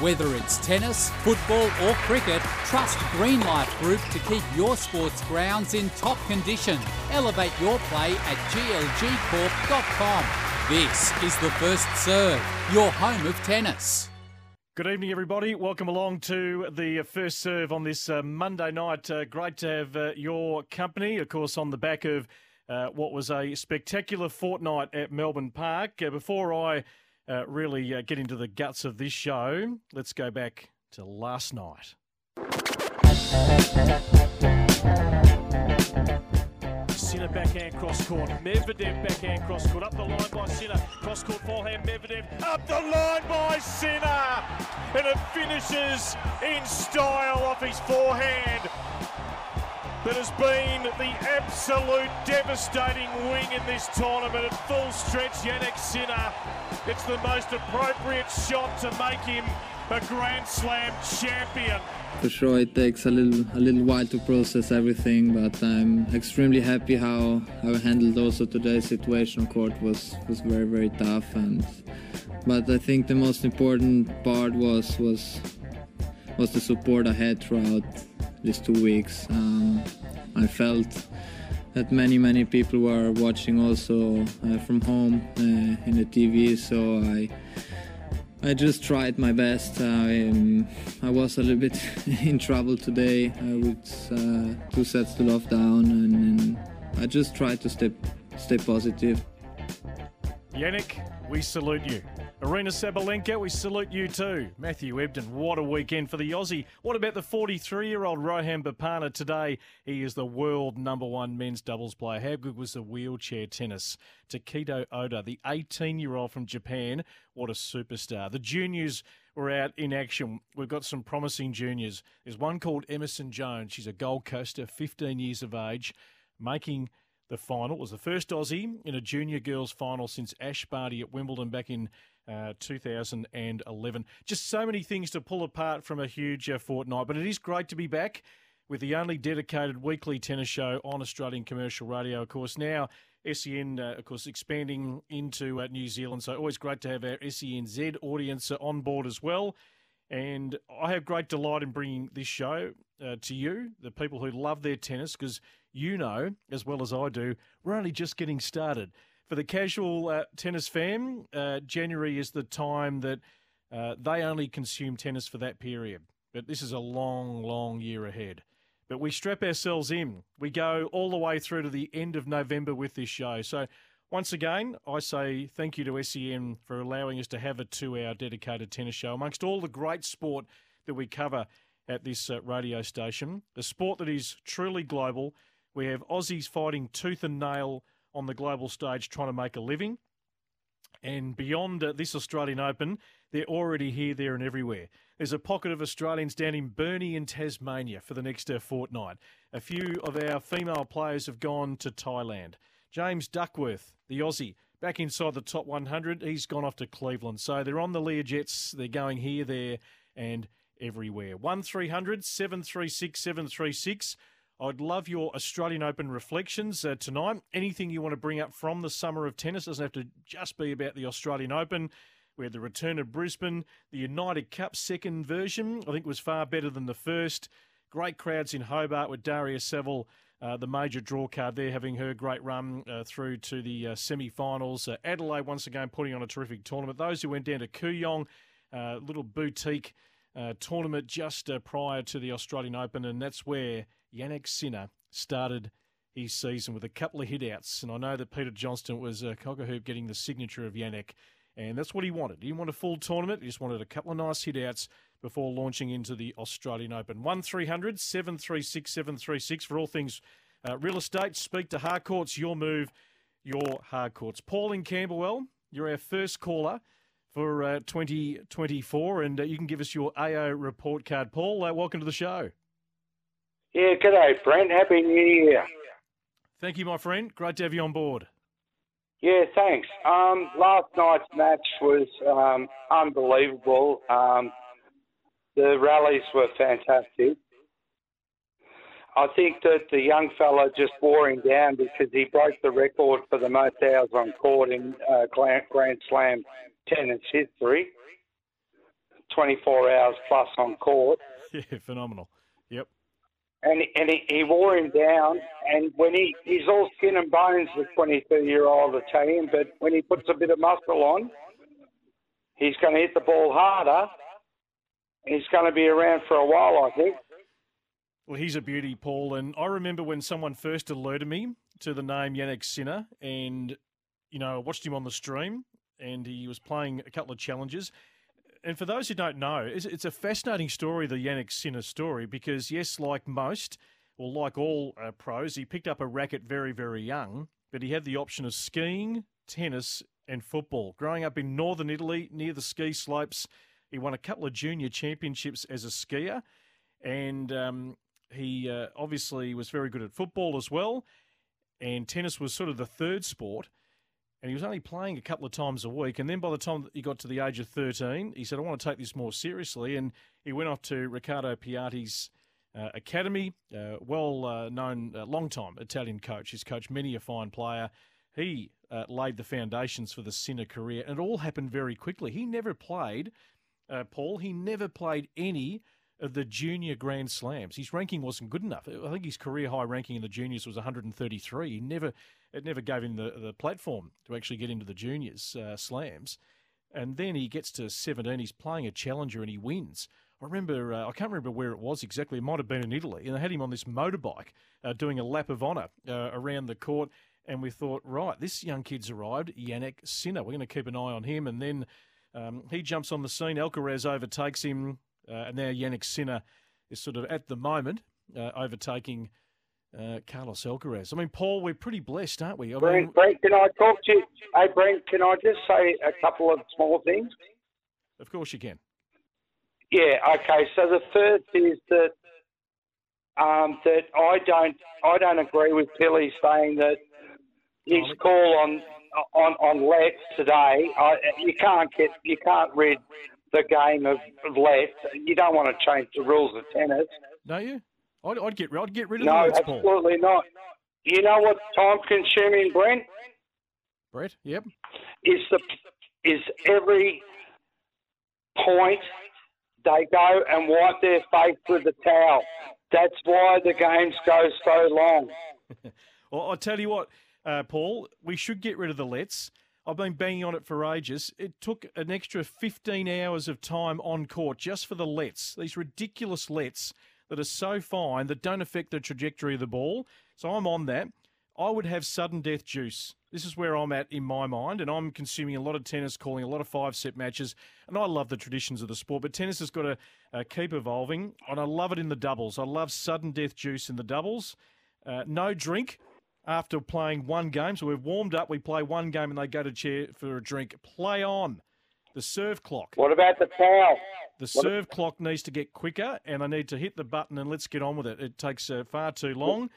Whether it's tennis, football, or cricket, trust Green Life Group to keep your sports grounds in top condition. Elevate your play at glgcorp.com. This is the First Serve, your home of tennis. Good evening, everybody. Welcome along to the first serve on this uh, Monday night. Uh, great to have uh, your company, of course, on the back of uh, what was a spectacular fortnight at Melbourne Park. Uh, before I uh, really get into the guts of this show, let's go back to last night. Sinner backhand cross court. Medvedev backhand cross court. Up the line by Sinner. Cross court forehand. Medvedev up the line by Sinner. And it finishes in style off his forehand. That has been the absolute devastating wing in this tournament at full stretch. Jannik Sinner. It's the most appropriate shot to make him a Grand Slam champion. For sure, it takes a little a little while to process everything, but I'm extremely happy how, I handled also today's situation. Court was was very very tough, and but I think the most important part was was was the support I had throughout these two weeks. Um, I felt that many many people were watching also uh, from home uh, in the TV, so I I just tried my best. I, um, I was a little bit in trouble today uh, with uh, two sets to love down, and, and, I just tried to stay, stay positive. Jannik, we salute you. Aryna Sabalenka, we salute you too. Matthew Ebden, what a weekend for the Aussie. What about the 43 year old Rohan Bopanna today? He is the world number one men's doubles player. How good was the wheelchair tennis? Tokito Oda, the 18 year old from Japan, what a superstar. The juniors were out in action. We've got some promising juniors. There's one called Emerson Jones. She's a Gold Coaster, 15 years of age, making the final. It was the first Aussie in a junior girls final since Ash Barty at Wimbledon back in uh, 2011. Just so many things to pull apart from a huge uh, fortnight, but it is great to be back with the only dedicated weekly tennis show on Australian commercial radio. Of course, now SEN, uh, of course, expanding into uh, New Zealand. So always great to have our SENZ audience uh, on board as well. And I have great delight in bringing this show uh, to you, the people who love their tennis, because you know, as well as I do, we're only just getting started for the casual uh, tennis fan, uh, January is the time that uh, they only consume tennis for that period. But this is a long, long year ahead. But we strap ourselves in. We go all the way through to the end of November with this show. So, once again, I say thank you to SEN for allowing us to have a two hour dedicated tennis show amongst all the great sport that we cover at this uh, radio station. The sport that is truly global. We have Aussies fighting tooth and nail on the global stage trying to make a living. And beyond uh, this Australian Open, they're already here, there, and everywhere. There's a pocket of Australians down in Burnie in Tasmania for the next uh, fortnight. A few of our female players have gone to Thailand. James Duckworth, the Aussie, back inside the top 100. He's gone off to Cleveland. So they're on the Learjets. They're going here, there, and everywhere. 1300 736 736. I'd love your Australian Open reflections uh, tonight. Anything you want to bring up from the summer of tennis doesn't have to just be about the Australian Open. We had the return of Brisbane, the United Cup second version, I think was far better than the first. Great crowds in Hobart with Daria Saville, uh, the major draw card there, having her great run uh, through to the uh, semi finals. Uh, Adelaide, once again, putting on a terrific tournament. Those who went down to Kooyong, uh, little boutique uh, tournament just prior to the Australian Open, and that's where Jannik Sinner started his season with a couple of hitouts. And I know that Peter Johnston was a Cockahoo getting the signature of Jannik, and that's what he wanted. He didn't want a full tournament, he just wanted a couple of nice hitouts before launching into the Australian Open. 1300 736 736 for all things uh, real estate. Speak to Harcourts, your move, your Harcourts. Paul in Camberwell, you're our first caller for uh, 2024, and uh, you can give us your AO report card. Paul, uh, welcome to the show. Yeah, g'day, Brent. Happy New Year. Thank you, my friend. Great to have you on board. Yeah, thanks. Um, last night's match was um, unbelievable. Um, the rallies were fantastic. I think that the young fella just wore him down because he broke the record for the most hours on court in uh, Grand Slam tennis history. 24 hours plus on court. Yeah, phenomenal. Yep. And, and he, he wore him down. And when he, he's all skin and bones, the 22 year old Italian, but when he puts a bit of muscle on, he's going to hit the ball harder. He's going to be around for a while, I think. Well, he's a beauty, Paul. And I remember when someone first alerted me to the name Jannik Sinner, and, you know, I watched him on the stream, and he was playing a couple of challenges and for those who don't know, it's, it's a fascinating story, the Jannik Sinner story, because yes, like most, or like all uh, pros, he picked up a racket very, very young, but he had the option of skiing, tennis, and football. Growing up in northern Italy, near the ski slopes, he won a couple of junior championships as a skier, and um, he uh, obviously was very good at football as well. And tennis was sort of the third sport and he was only playing a couple of times a week. And then by the time he got to the age of 13, he said, I want to take this more seriously. And he went off to Riccardo Piatti's uh, academy, uh, well uh, known, uh, long time Italian coach. He's coached many a fine player. He uh, laid the foundations for the Sinner career, and it all happened very quickly. He never played, uh, Paul, he never played any of the junior Grand Slams. His ranking wasn't good enough. I think his career high ranking in the juniors was 133. He never it never gave him the, the platform to actually get into the juniors uh, slams. And then he gets to 17, he's playing a challenger and he wins. I remember, uh, I can't remember where it was exactly. It might have been in Italy. And they had him on this motorbike uh, doing a lap of honour uh, around the court. And we thought, right, this young kid's arrived, Jannik Sinner. We're going to keep an eye on him. And then um, he jumps on the scene. Alcaraz overtakes him. Uh, and now Jannik Sinner is sort of at the moment uh, overtaking uh, Carlos Alcaraz. I mean, Paul, we're pretty blessed, aren't we? I Brent, mean, Brent, can I talk to you? Hey, Brent, can I just say a couple of small things? Of course you can. Yeah. Okay. So the first is that um, that I don't I don't agree with Billy saying that his call on on on let today. I, you can't get you can't rid the game of, of let. You don't want to change the rules of tennis. Don't you? I'd, I'd get I'd get rid of no, the absolutely not. You know what time consuming, Brent? Brett, yep. Is the is every point they go and wipe their face with a towel. That's why the games go so long. well, I'll tell you what, uh, Paul, we should get rid of the lets. I've been banging on it for ages. It took an extra 15 hours of time on court just for the lets, these ridiculous lets that are so fine that don't affect the trajectory of the ball. So I'm on that. I would have sudden death juice. This is where I'm at in my mind, and I'm consuming a lot of tennis, calling a lot of five set matches, and I love the traditions of the sport. But tennis has got to uh, keep evolving, and I love it in the doubles. I love sudden death juice in the doubles. Uh, no drink after playing one game. So we've warmed up, we play one game, and they go to chair for a drink. Play on. The serve clock. What about the towel? The serve clock needs to get quicker, and I need to hit the button and let's get on with it. It takes uh, far too long.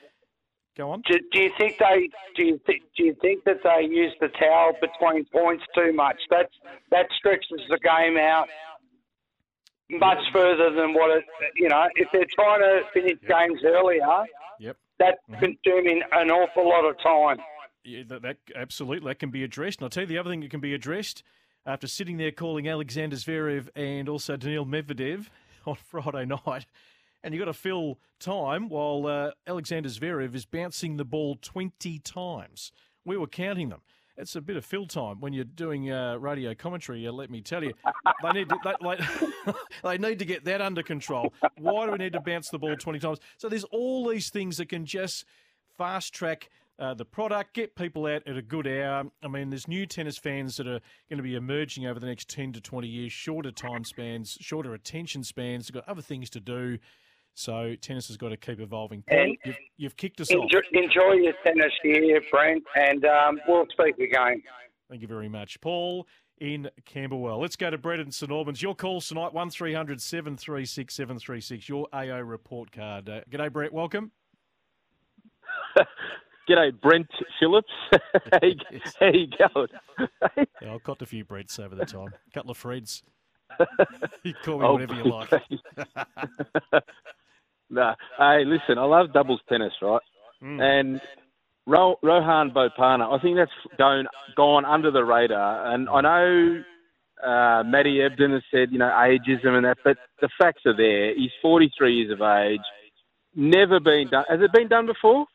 Go on. Do, do, you think they do you think do you think that they use the towel between points too much? That that stretches the game out much further than what it. You know, if they're trying to finish yep. games earlier, yep, that's mm-hmm. consuming an awful lot of time. Yeah, that, that absolutely that can be addressed. And I'll tell you the other thing that can be addressed after sitting there calling Alexander Zverev and also Daniil Medvedev on Friday night. And you've got to fill time while uh, Alexander Zverev is bouncing the ball 20 times. We were counting them. It's a bit of fill time when you're doing uh, radio commentary. Uh, let me tell you, they need to, they, they need to get that under control. Why do we need to bounce the ball 20 times? So there's all these things that can just fast track uh, the product, get people out at a good hour. I mean, there's new tennis fans that are going to be emerging over the next 10 to 20 years, shorter time spans, shorter attention spans, they've got other things to do. So tennis has got to keep evolving. Paul, you've, you've, kicked us enjoy, off. Enjoy your tennis here, Brent, and um, we'll speak again. Thank you very much. Paul in Camberwell. Let's go to Brett in St Albans. Your call tonight, 1300 736 736, your AO report card. Uh, g'day, Brett. Welcome. G'day, Brent Phillips. how, you, how you going? yeah, I've got a few Brents over the time. A couple of Freds. you call me oh, whatever you like. nah, hey, listen, I love doubles tennis, right? Mm. And Ro- Rohan Bopanna, I think that's going gone under the radar. And I know Uh, Matty Ebden has said, you know, ageism and that, but the facts are there. He's 43 years of age. Never been done. Has it been done before?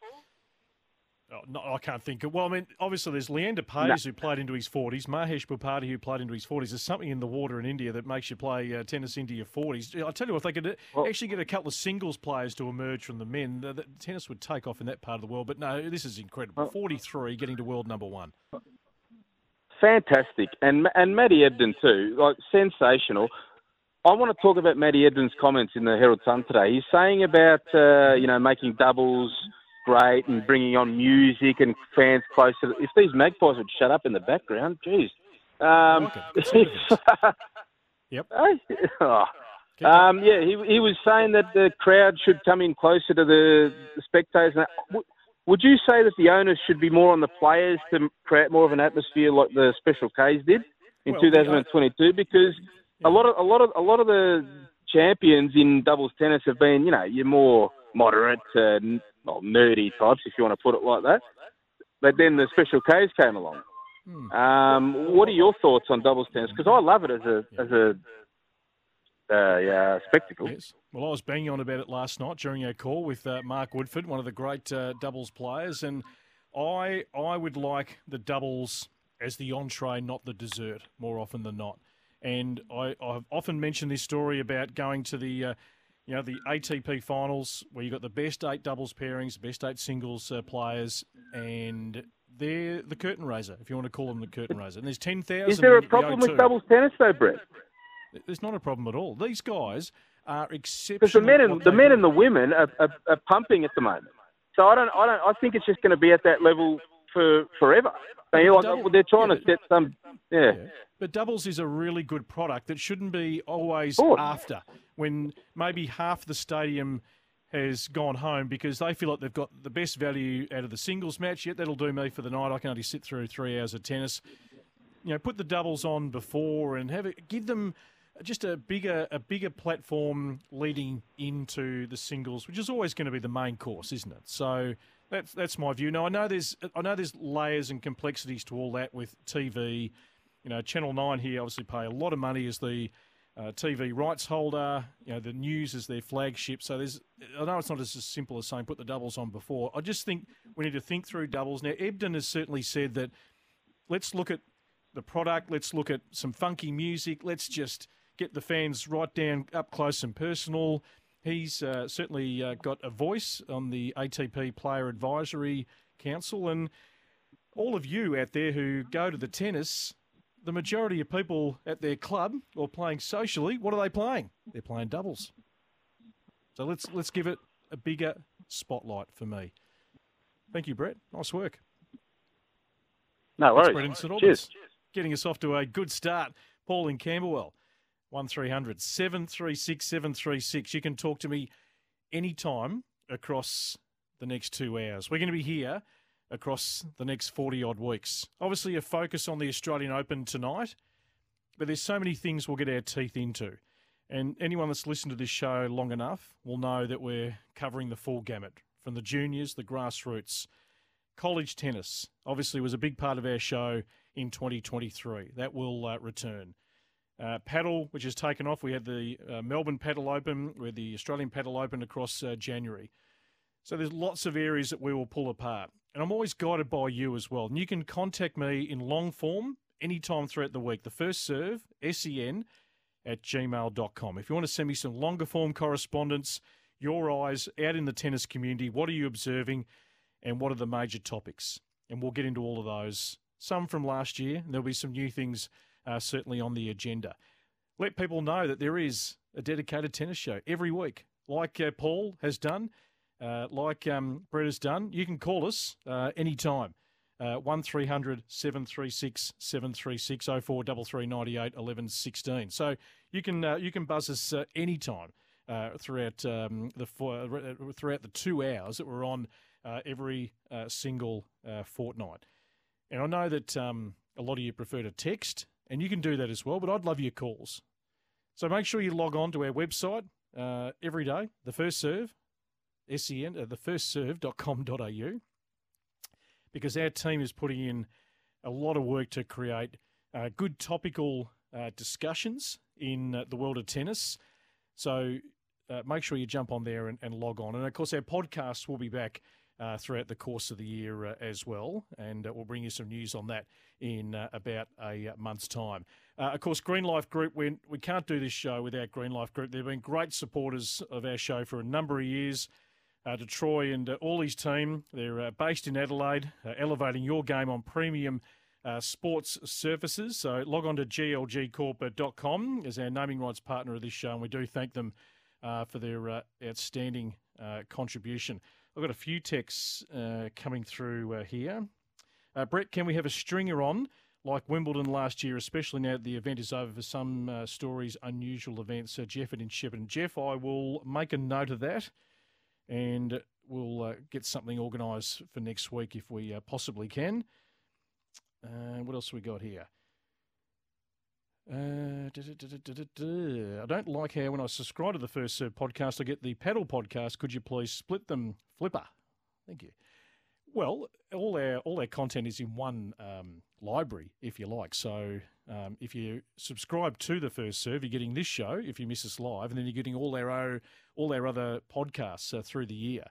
Oh, no, I can't think of. Well, I mean, obviously there's Leander Paes who played into his 40s, Mahesh Bhupathi who played into his 40s. There's something in the water in India that makes you play uh, tennis into your 40s. I tell you, if they could uh, well, actually get a couple of singles players to emerge from the men, the, the, tennis would take off in that part of the world. But no, this is incredible. Well, 43 getting to world number one. Fantastic, and and Matty Ebden too, like sensational. I want to talk about Matty Ebden's comments in the Herald Sun today. He's saying about uh, you know making doubles great and bringing on music and fans closer. If these magpies would shut up in the background, geez. Um, yep. oh. Um, yeah, he he was saying that the crowd should come in closer to the, the spectators. Would you say that the owners should be more on the players to create more of an atmosphere like the Special Ks did in well, 2022? Because yeah. a lot of a lot of a lot of the champions in doubles tennis have been, you know, you're more moderate, uh, well, nerdy types, if you want to put it like that. But then the Special Ks came along. Hmm. Um, what are your thoughts on doubles tennis? Because I love it as a yeah. as a uh, yeah, spectacle. Yes. Well, I was banging on about it last night during our call with uh, Mark Woodford, one of the great uh, doubles players, and I I would like the doubles as the entree, not the dessert, more often than not. And I, I've often mentioned this story about going to the uh, you know the ATP finals where you've got the best eight doubles pairings, the best eight singles uh, players, and they're the curtain raiser, if you want to call them the curtain raiser. And there's ten thousand. Is there a problem with doubles tennis though, Brett? There's not a problem at all. These guys are exceptional. Because the men and the men do. and the women are, are, are, pumping at the moment. So I don't, I don't, I think it's just going to be at that level for forever. like, double, they're trying yeah, to set some, um, yeah. yeah. But doubles is a really good product that shouldn't be always after when maybe half the stadium has gone home because they feel like they've got the best value out of the singles match. Yet that'll do me for the night. I can only sit through three hours of tennis. You know, put the doubles on before and have it. Give them just a bigger a bigger platform leading into the singles, which is always going to be the main course, isn't it? So that's that's my view. Now I know there's I know there's layers and complexities to all that with TV. You know, Channel Nine here obviously pay a lot of money as the uh, TV rights holder. You know, the news is their flagship. So there's I know it's not as simple as saying put the doubles on before. I just think we need to think through doubles. Now Ebden has certainly said that let's look at the product. Let's look at some funky music. Let's just get the fans right down up close and personal. He's uh, certainly uh, got a voice on the ATP Player Advisory Council, and all of you out there who go to the tennis, the majority of people at their club or playing socially, what are they playing? They're playing doubles. So let's let's give it a bigger spotlight for me. Thank you, Brett. Nice work. No worries. Cheers. Getting us off to a good start. Paul in Camberwell. 1300 736 736. You can talk to me anytime across the next two hours. We're going to be here across the next 40 odd weeks. Obviously, a focus on the Australian Open tonight, but there's so many things we'll get our teeth into. And anyone that's listened to this show long enough will know that we're covering the full gamut from the juniors, the grassroots, college tennis. Obviously, was a big part of our show in 2023. That will uh, return. Uh, paddle, which has taken off. We had the uh, Melbourne Padel Open, had the Australian Padel Open across uh, January. So there's lots of areas that we will pull apart. And I'm always guided by you as well. And you can contact me in long form anytime throughout the week. The first serve, sen at gmail.com. If you want to send me some longer form correspondence, your eyes out in the tennis community, what are you observing and what are the major topics? And we'll get into all of those. Some from last year, and there'll be some new things uh, certainly on the agenda. Let people know that there is a dedicated tennis show every week, like uh, Paul has done, uh, like um, Brett has done. You can call us uh, anytime. Uh, 1300 736 736 0433 98 11 16. So you can uh, you can buzz us uh, anytime uh, throughout um, the uh, throughout the two hours that we're on uh, every single fortnight. And I know that um, a lot of you prefer to text and you can do that as well, but I'd love your calls. So make sure you log on to our website uh, every day, the first serve, sen, uh, thefirstserve.com.au, because our team is putting in a lot of work to create uh, good topical uh, discussions in uh, the world of tennis. So uh, make sure you jump on there and, and, log on. And of course, our podcast will be back uh, throughout the course of the year uh, as well. And uh, we'll bring you some news on that in uh, about a month's time. of course, Green Life Group, we, we can't do this show without Green Life Group. They've been great supporters of our show for a number of years. to Troy and all his team, they're based in Adelaide, elevating your game on premium uh, sports surfaces. So log on to glgcorp.com as our naming rights partner of this show, and we do thank them uh, for their uh, outstanding uh, contribution. I've got a few texts uh, coming through uh, here. Brett, can we have a stringer on? Like Wimbledon last year, especially now that the event is over for some stories, unusual events. Jeff and in Shepparton. Jeff, I will make a note of that and we'll get something organised for next week if we possibly can. Uh, what else we got here? Uh, I don't like how when I subscribe to the First Serve podcast, I get the Paddle podcast. Could you please split them, Flipper? Thank you. Well, all our all our content is in one um, library, if you like. So um, if you subscribe to the First Serve, you're getting this show. If you miss us live, and then you're getting all our all our other podcasts uh, through the year.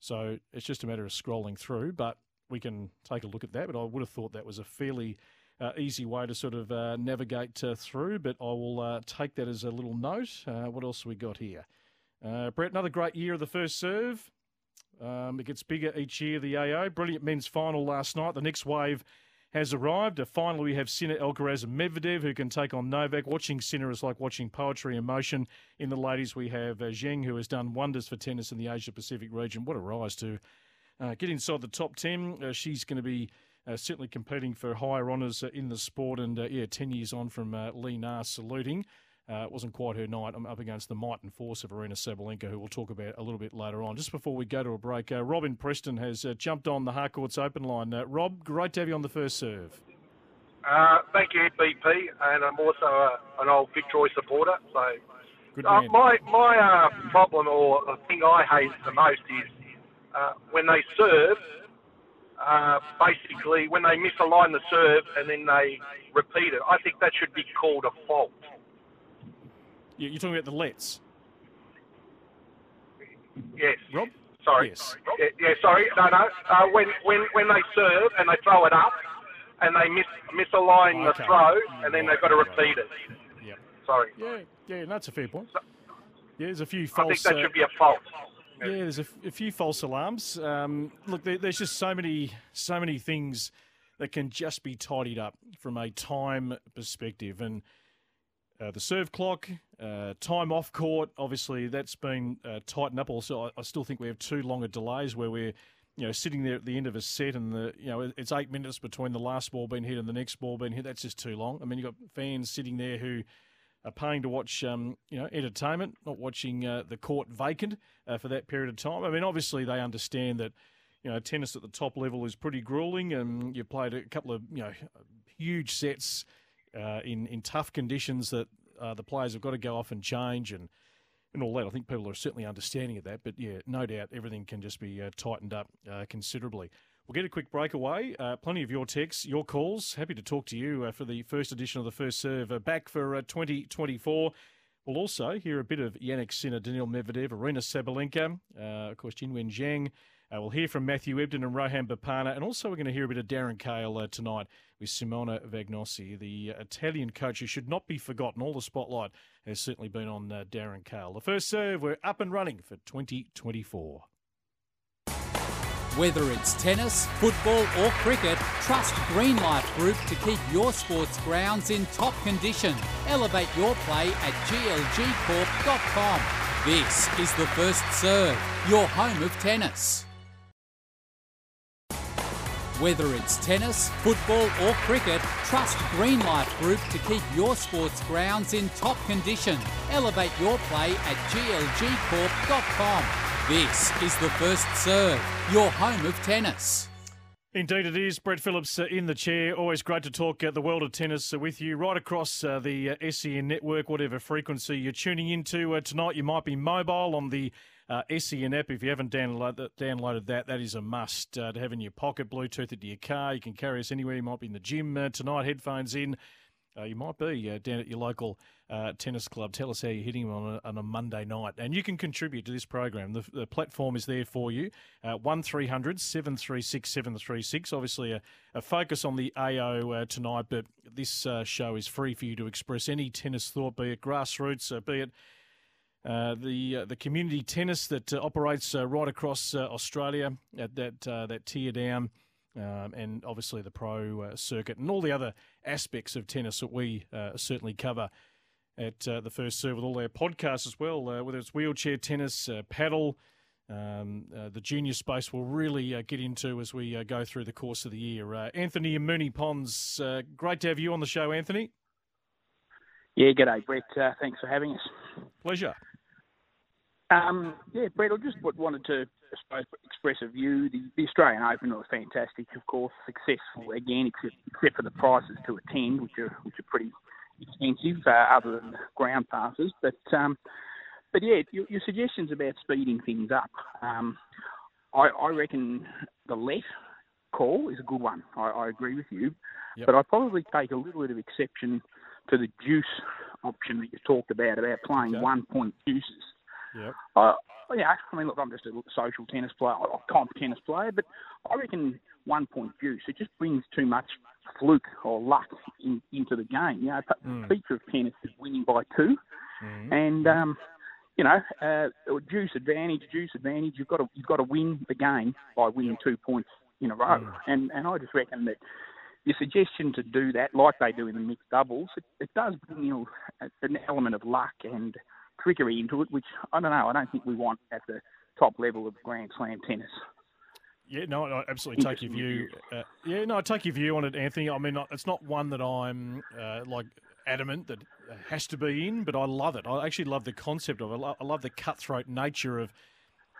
So it's just a matter of scrolling through. But we can take a look at that. But I would have thought that was a fairly uh, easy way to sort of uh, navigate uh, through. But I will uh, take that as a little note. Uh, what else we got here? Uh, Brett, another great year of the first serve. Um, it gets bigger each year, the AO. Brilliant men's final last night. The next wave has arrived. finally, we have Sinner, Alcaraz, and Medvedev who can take on Novak. Watching Sinner is like watching poetry in motion. In the ladies, we have Zheng, who has done wonders for tennis in the Asia Pacific region. What a rise to uh, get inside the top 10. Uh, she's going to be uh, Uh, certainly competing for higher honours uh, in the sport. And uh, yeah, 10 years on from uh, Li Na saluting. Uh, it wasn't quite her night. I'm up against the might and force of Aryna Sabalenka, who we'll talk about a little bit later on. Just before we go to a break, uh, Robin Preston has jumped on the Harcourts Open line. Rob, great to have you on the first serve. thank you, BP, and I'm also a, an old Victoria supporter. So, my my problem or the thing I hate the most is uh, when they serve, uh, basically when they misalign the serve and then they repeat it, I think that should be called a fault. You're talking about the lets? Yes. Rob? Sorry. Yes. Yeah, yeah sorry. No, no. Uh, when, when, when they serve and they throw it up and they mis, misalign okay. the throw and then they've got to repeat it. Yeah. Sorry. Yeah, yeah, that's a fair point. Yeah, there's a few false. I think that should be a fault. Yeah, there's a, few false alarms. Um, look, there, there's just so many, so many things that can just be tidied up from a time perspective, and uh, the serve clock, uh, time off court, obviously that's been uh, tightened up. Also, I, I, still think we have too long a delays where we're, you know, sitting there at the end of a set and the, you know, it's eight minutes between the last ball being hit and the next ball being hit. That's just too long. I mean, you've got fans sitting there who are paying to watch, um, you know, entertainment, not watching uh, the court vacant uh, for that period of time. I mean, obviously they understand that, you know, tennis at the top level is pretty grueling, and you played a couple of, you know, huge sets uh, in in tough conditions that uh, the players have got to go off and change and. And all that, I think people are certainly understanding of that. But yeah, no doubt everything can just be uh, tightened up uh, considerably. We'll get a quick breakaway. Uh, plenty of your texts, your calls. Happy to talk to you uh, for the first edition of the first serve uh, back for uh, 2024. We'll also hear a bit of Jannik Sinner, Daniil Medvedev, Aryna Sabalenka, uh, of course, Qinwen Zheng. Uh, we'll hear from Matthew Ebden and Rohan Bopanna, and also we're going to hear a bit of Darren Cahill tonight with Simone Vagnozzi, the Italian coach who should not be forgotten. All the spotlight has certainly been on Darren Cahill. The first serve, we're up and running for 2024. Whether it's tennis, football, or cricket, trust Green Life Group to keep your sports grounds in top condition. Elevate your play at glgcorp.com. This is the First Serve, your home of tennis. Whether it's tennis, football, or cricket, trust Green Life Group to keep your sports grounds in top condition. Elevate your play at glgcorp.com. This is the first serve, your home of tennis. Indeed, it is. Brett Phillips uh, in the chair. Always great to talk uh, the world of tennis uh, with you right across uh, the uh, SEN network, whatever frequency you're tuning into uh, tonight. You might be mobile on the SEN app. If you haven't download, downloaded that, that is a must to have in your pocket, Bluetooth into your car. You can carry us anywhere. You might be in the gym tonight, headphones in. Uh, you might be uh, down at your local uh, tennis club. Tell us how you're hitting on a, on a Monday night. And you can contribute to this program. The, the platform is there for you. Uh, 1300 736 736. Obviously, a, a, focus on the AO uh, tonight, but this uh, show is free for you to express any tennis thought, be it grassroots, uh, be it uh, the uh, the community tennis that uh, operates right across Australia at that that tier down, um, and obviously the pro circuit and all the other aspects of tennis that we certainly cover at uh, the first serve with all their podcasts as well, uh, whether it's wheelchair tennis, uh, paddle, um, uh, the junior space we'll really uh, get into as we uh, go through the course of the year. Anthony and Moonee Ponds, great to have you on the show, Anthony. Yeah, g'day, Brett. thanks for having us. Pleasure. Um, yeah, Brett, I just wanted to I suppose, express a view. The, the, Australian Open was fantastic, of course, successful again, except, except for the prices to attend, which are which are pretty expensive, uh, other than ground passes. But um, but yeah, your, your, suggestions about speeding things up, um, I, I, reckon the let call is a good one. I, I agree with you, yep. but I probably take a little bit of exception to the juice option that you talked about about playing okay. one point juices. Yep. Uh, yeah, I mean, look, I'm just a social tennis player, a comp tennis player, but I reckon one point juice it just brings too much fluke or luck in, into the game. You know, mm. the feature of tennis is winning by 2 mm. and um, you know, uh, juice advantage, juice advantage. You've got to you've got to win the game by winning two points in a row, mm. and and I just reckon that your suggestion to do that, like they do in the mixed doubles, it, it does bring you an element of luck and trickery into it, which I don't know. I don't think we want at the top level of Grand Slam tennis. Yeah, no, I absolutely take your view. Uh, yeah, no, I take your view on it, Anthony. I mean, it's not one that I'm uh, like adamant that has to be in, but I love it. I actually love the concept of it. I love the cutthroat nature of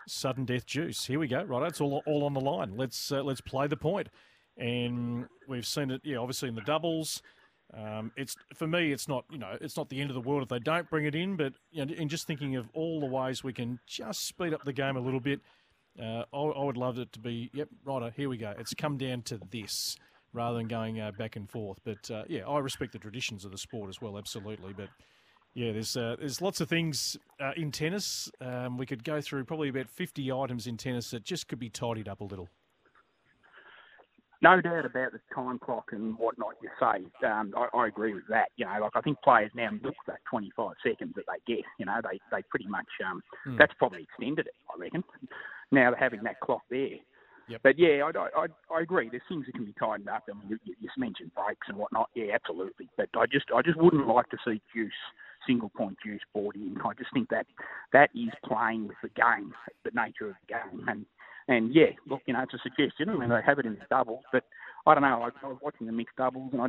sudden death juice. Here we go. Right, it's all all on the line. Let's uh, let's play the point. point, and we've seen it. Yeah, obviously in the doubles. Um, it's for me. It's not you know. It's not the end of the world if they don't bring it in. But you know, in just thinking of all the ways we can just speed up the game a little bit uh, I, I, would love it to be, yep, righto, here we go. It's come down to this rather than going uh, back and forth. But uh, yeah, I respect the traditions of the sport as well, absolutely. But yeah, there's uh, there's lots of things uh, in tennis. Um, we could go through probably about 50 items in tennis that just could be tidied up a little. No doubt about the time clock and whatnot you say. Um, I, I, agree with that. You know, like I think players now milk that 25 seconds that they get. You know, they, they pretty much, um, mm. that's probably extended it, I reckon now they're having that clock there. Yep. But yeah, I, I, I agree. There's things that can be tightened up. I mean, you, you mentioned breaks and whatnot. Yeah, absolutely. But I just I just wouldn't like to see juice single point juice brought in. I just think that that is playing with the game, the nature of the game. And and yeah, look, you know, it's a suggestion. I mean, they have it in the doubles, but I don't know. I, I was watching the mixed doubles and I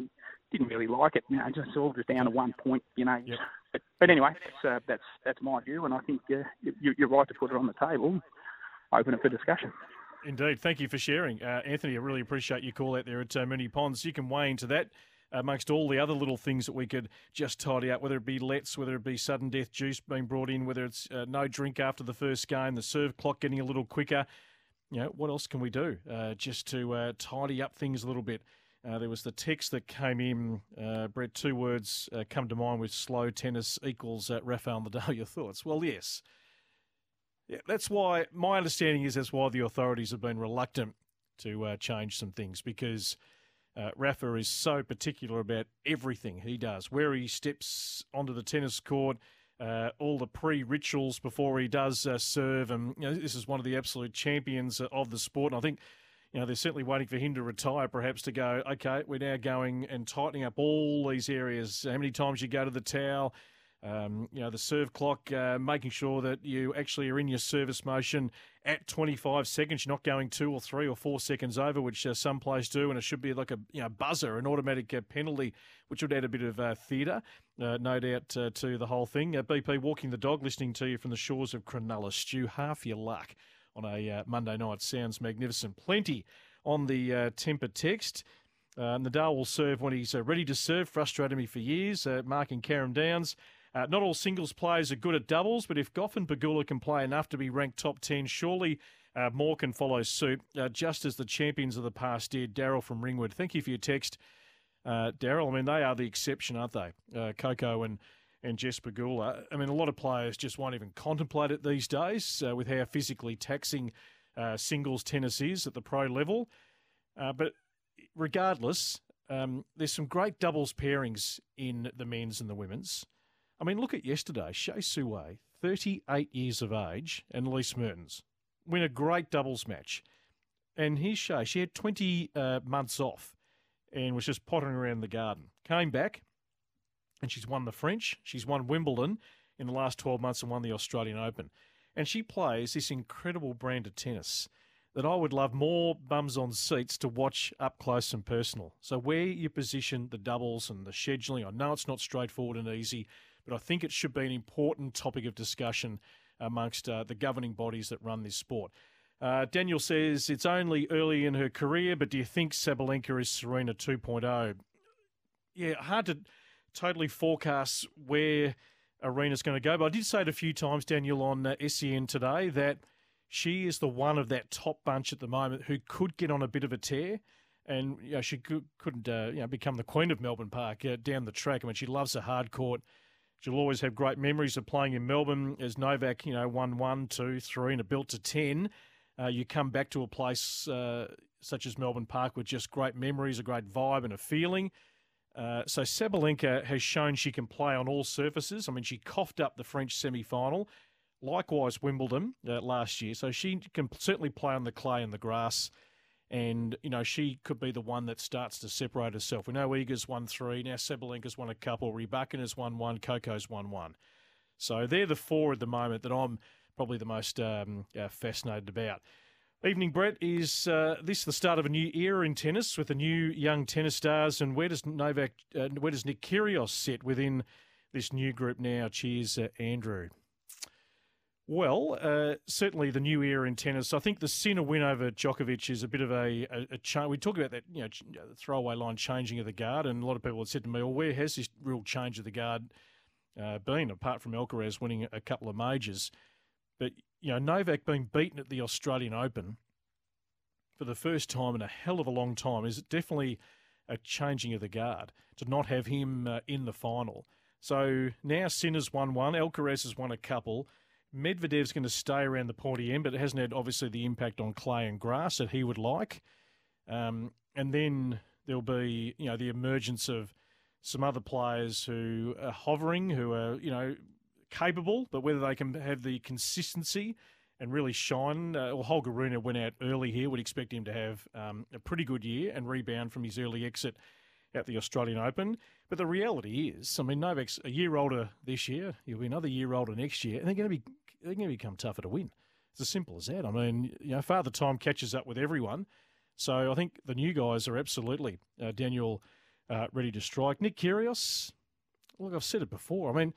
didn't really like it. You know, just all just down to one point. You know. Yep. But, but anyway, that's, uh, that's that's my view, and I think uh, you, you're right to put it on the table open it for discussion. Indeed. Thank you for sharing. Uh, Anthony, I really appreciate your call out there at uh, Moonee Ponds. You can weigh into that amongst all the other little things that we could just tidy up, whether it be lets, whether it be sudden death juice being brought in, whether it's uh, no drink after the first game, the serve clock getting a little quicker. You know, what else can we do uh, just to uh, tidy up things a little bit? Uh, there was the text that came in, uh, Brett, two words uh, come to mind with slow tennis equals uh, Rafael Nadal. Your thoughts? Well, yes. Yeah, that's why my understanding is that's why the authorities have been reluctant to uh, change some things because Rafa is so particular about everything he does, where he steps onto the tennis court, uh, all the pre-rituals before he does uh, serve, and you know, this is one of the absolute champions of the sport. And I think you know they're certainly waiting for him to retire, perhaps to go. Okay, we're now going and tightening up all these areas. How many times you go to the towel? Um, you know, the serve clock, uh, making sure that you actually are in your service motion at 25 seconds. You're not going two or three or four seconds over, which uh, some players do, and it should be like a you know buzzer, an automatic uh, penalty, which would add a bit of uh, theatre, uh, no doubt, uh, to the whole thing. BP walking the dog, listening to you from the shores of Cronulla. Stew, half your luck on a Monday night sounds magnificent. Plenty on the temper text. Uh, Nadal will serve when he's ready to serve. Frustrated me for years. Mark and Karen Downs. Uh, not all singles players are good at doubles, but if Gauff and Pegula can play enough to be ranked top 10, surely uh, more can follow suit, uh, just as the champions of the past did. Daryl from Ringwood. Thank you for your text. Uh, Daryl. I mean, they are the exception, aren't they? Uh, Coco and and Jess Pegula. I mean, a lot of players just won't even contemplate it these days uh, with how physically taxing uh, singles tennis is at the pro level. Uh, but regardless, um, there's some great doubles pairings in the men's and the women's. I mean, look at yesterday. Hsieh Su-wei, 38 years of age, and Elise Mertens win a great doubles match. And here's Hsieh. She had 20 uh, months off and was just pottering around the garden. Came back, and she's won the French. She's won Wimbledon in the last 12 months and won the Australian Open. And she plays this incredible brand of tennis that I would love more bums on seats to watch up close and personal. So, where you position the doubles and the scheduling, I know it's not straightforward and easy, but I think it should be an important topic of discussion amongst uh, the governing bodies that run this sport. Uh, Daniel says it's only early in her career, but do you think Sabalenka is Serena 2.0? Yeah, hard to totally forecast where Aryna's going to go, but I did say it a few times, Daniel, on uh, SEN today that she is the one of that top bunch at the moment who could get on a bit of a tear. And you know, she could, not uh, you know, become the queen of Melbourne Park uh, down the track. I mean, she loves a hard court. She'll always have great memories of playing in Melbourne as Novak, you know, won one, two, three, and a built to 10 uh, you come back to a place uh, such as Melbourne Park with just great memories, a great vibe, and a feeling. Uh, so Sabalenka has shown she can play on all surfaces. I mean, she coughed up the French semi-final, likewise Wimbledon uh, last year. So she can certainly play on the clay and the grass, and you know she could be the one that starts to separate herself. We know Iga's won three, now Sabalenka's won a couple, Rybakina has won one, Coco's won one. So they're the four at the moment that I'm probably the most um, uh, fascinated about. Evening, Brett. Is uh, this the start of a new era in tennis with the new young tennis stars? And where does Novak, uh, where does Nick Kyrgios sit within this new group now? Cheers, uh, Andrew. Well, uh, certainly the new era in tennis. I think the Sinner win over Djokovic is a bit of a, a, a change. We talk about that, you know, the throwaway line changing of the guard, and a lot of people have said to me, "Well, where has this real change of the guard uh, been, apart from Alcaraz winning a couple of majors?" But, you know, Novak being beaten at the Australian Open for the first time in a hell of a long time is definitely a changing of the guard to not have him uh, in the final. So now Sinner's won one, Alcaraz has won a couple. Medvedev's going to stay around the pointy end, but it hasn't had obviously the impact on clay and grass that he would like. Um, and then there'll be, you know, the emergence of some other players who are hovering, who are, you know, capable, but whether they can have the consistency and really shine. Uh, well, Holger Rune went out early here. Would expect him to have um, a pretty good year and rebound from his early exit at the Australian Open. But the reality is, I mean, Novak's a year older this year. He'll be another year older next year, and they're going to be they're going to become tougher to win. It's as simple as that. I mean, you know, Father Time catches up with everyone. So I think the new guys are absolutely uh, Daniel uh, ready to strike. Nick Kyrgios, look, I've said it before. I mean,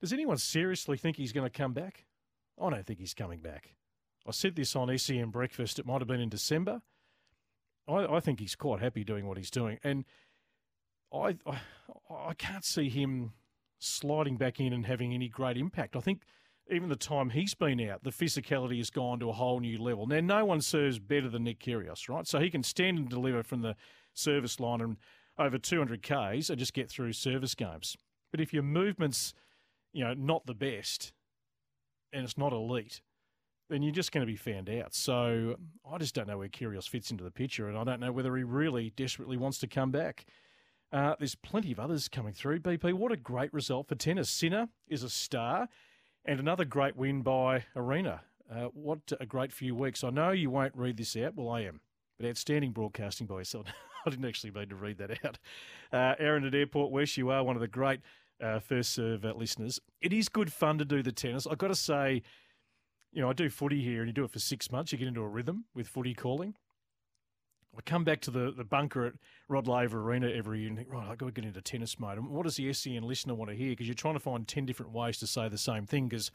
does anyone seriously think he's going to come back? I don't think he's coming back. I said this on SEN Breakfast. It might have been in December. I, I think he's quite happy doing what he's doing, and I, I I can't see him sliding back in and having any great impact. I think even the time he's been out, the physicality has gone to a whole new level. Now, no one serves better than Nick Kyrgios, right? So he can stand and deliver from the service line and over 200 Ks and just get through service games. But if your movements you know, not the best and it's not elite, then you're just going to be found out. So I just don't know where Kyrgios fits into the picture, and I don't know whether he really desperately wants to come back. Uh, there's plenty of others coming through. BP, what a great result for tennis. Sinner is a star, and another great win by Aryna. Uh, what a great few weeks. I know you won't read this out. Well, I am. But outstanding broadcasting by yourself. I didn't actually mean to read that out. Uh, Aaron at Airport West, you are one of the great uh, first serve uh, listeners. It is good fun to do the tennis. I've got to say, you know, I do footy here and you do it for six months, you get into a rhythm with footy calling. I come back to the, the bunker at Rod Laver Arena every year and think, right, I've got to get into tennis mode. And what does the SEN listener want to hear? Because you're trying to find 10 different ways to say the same thing because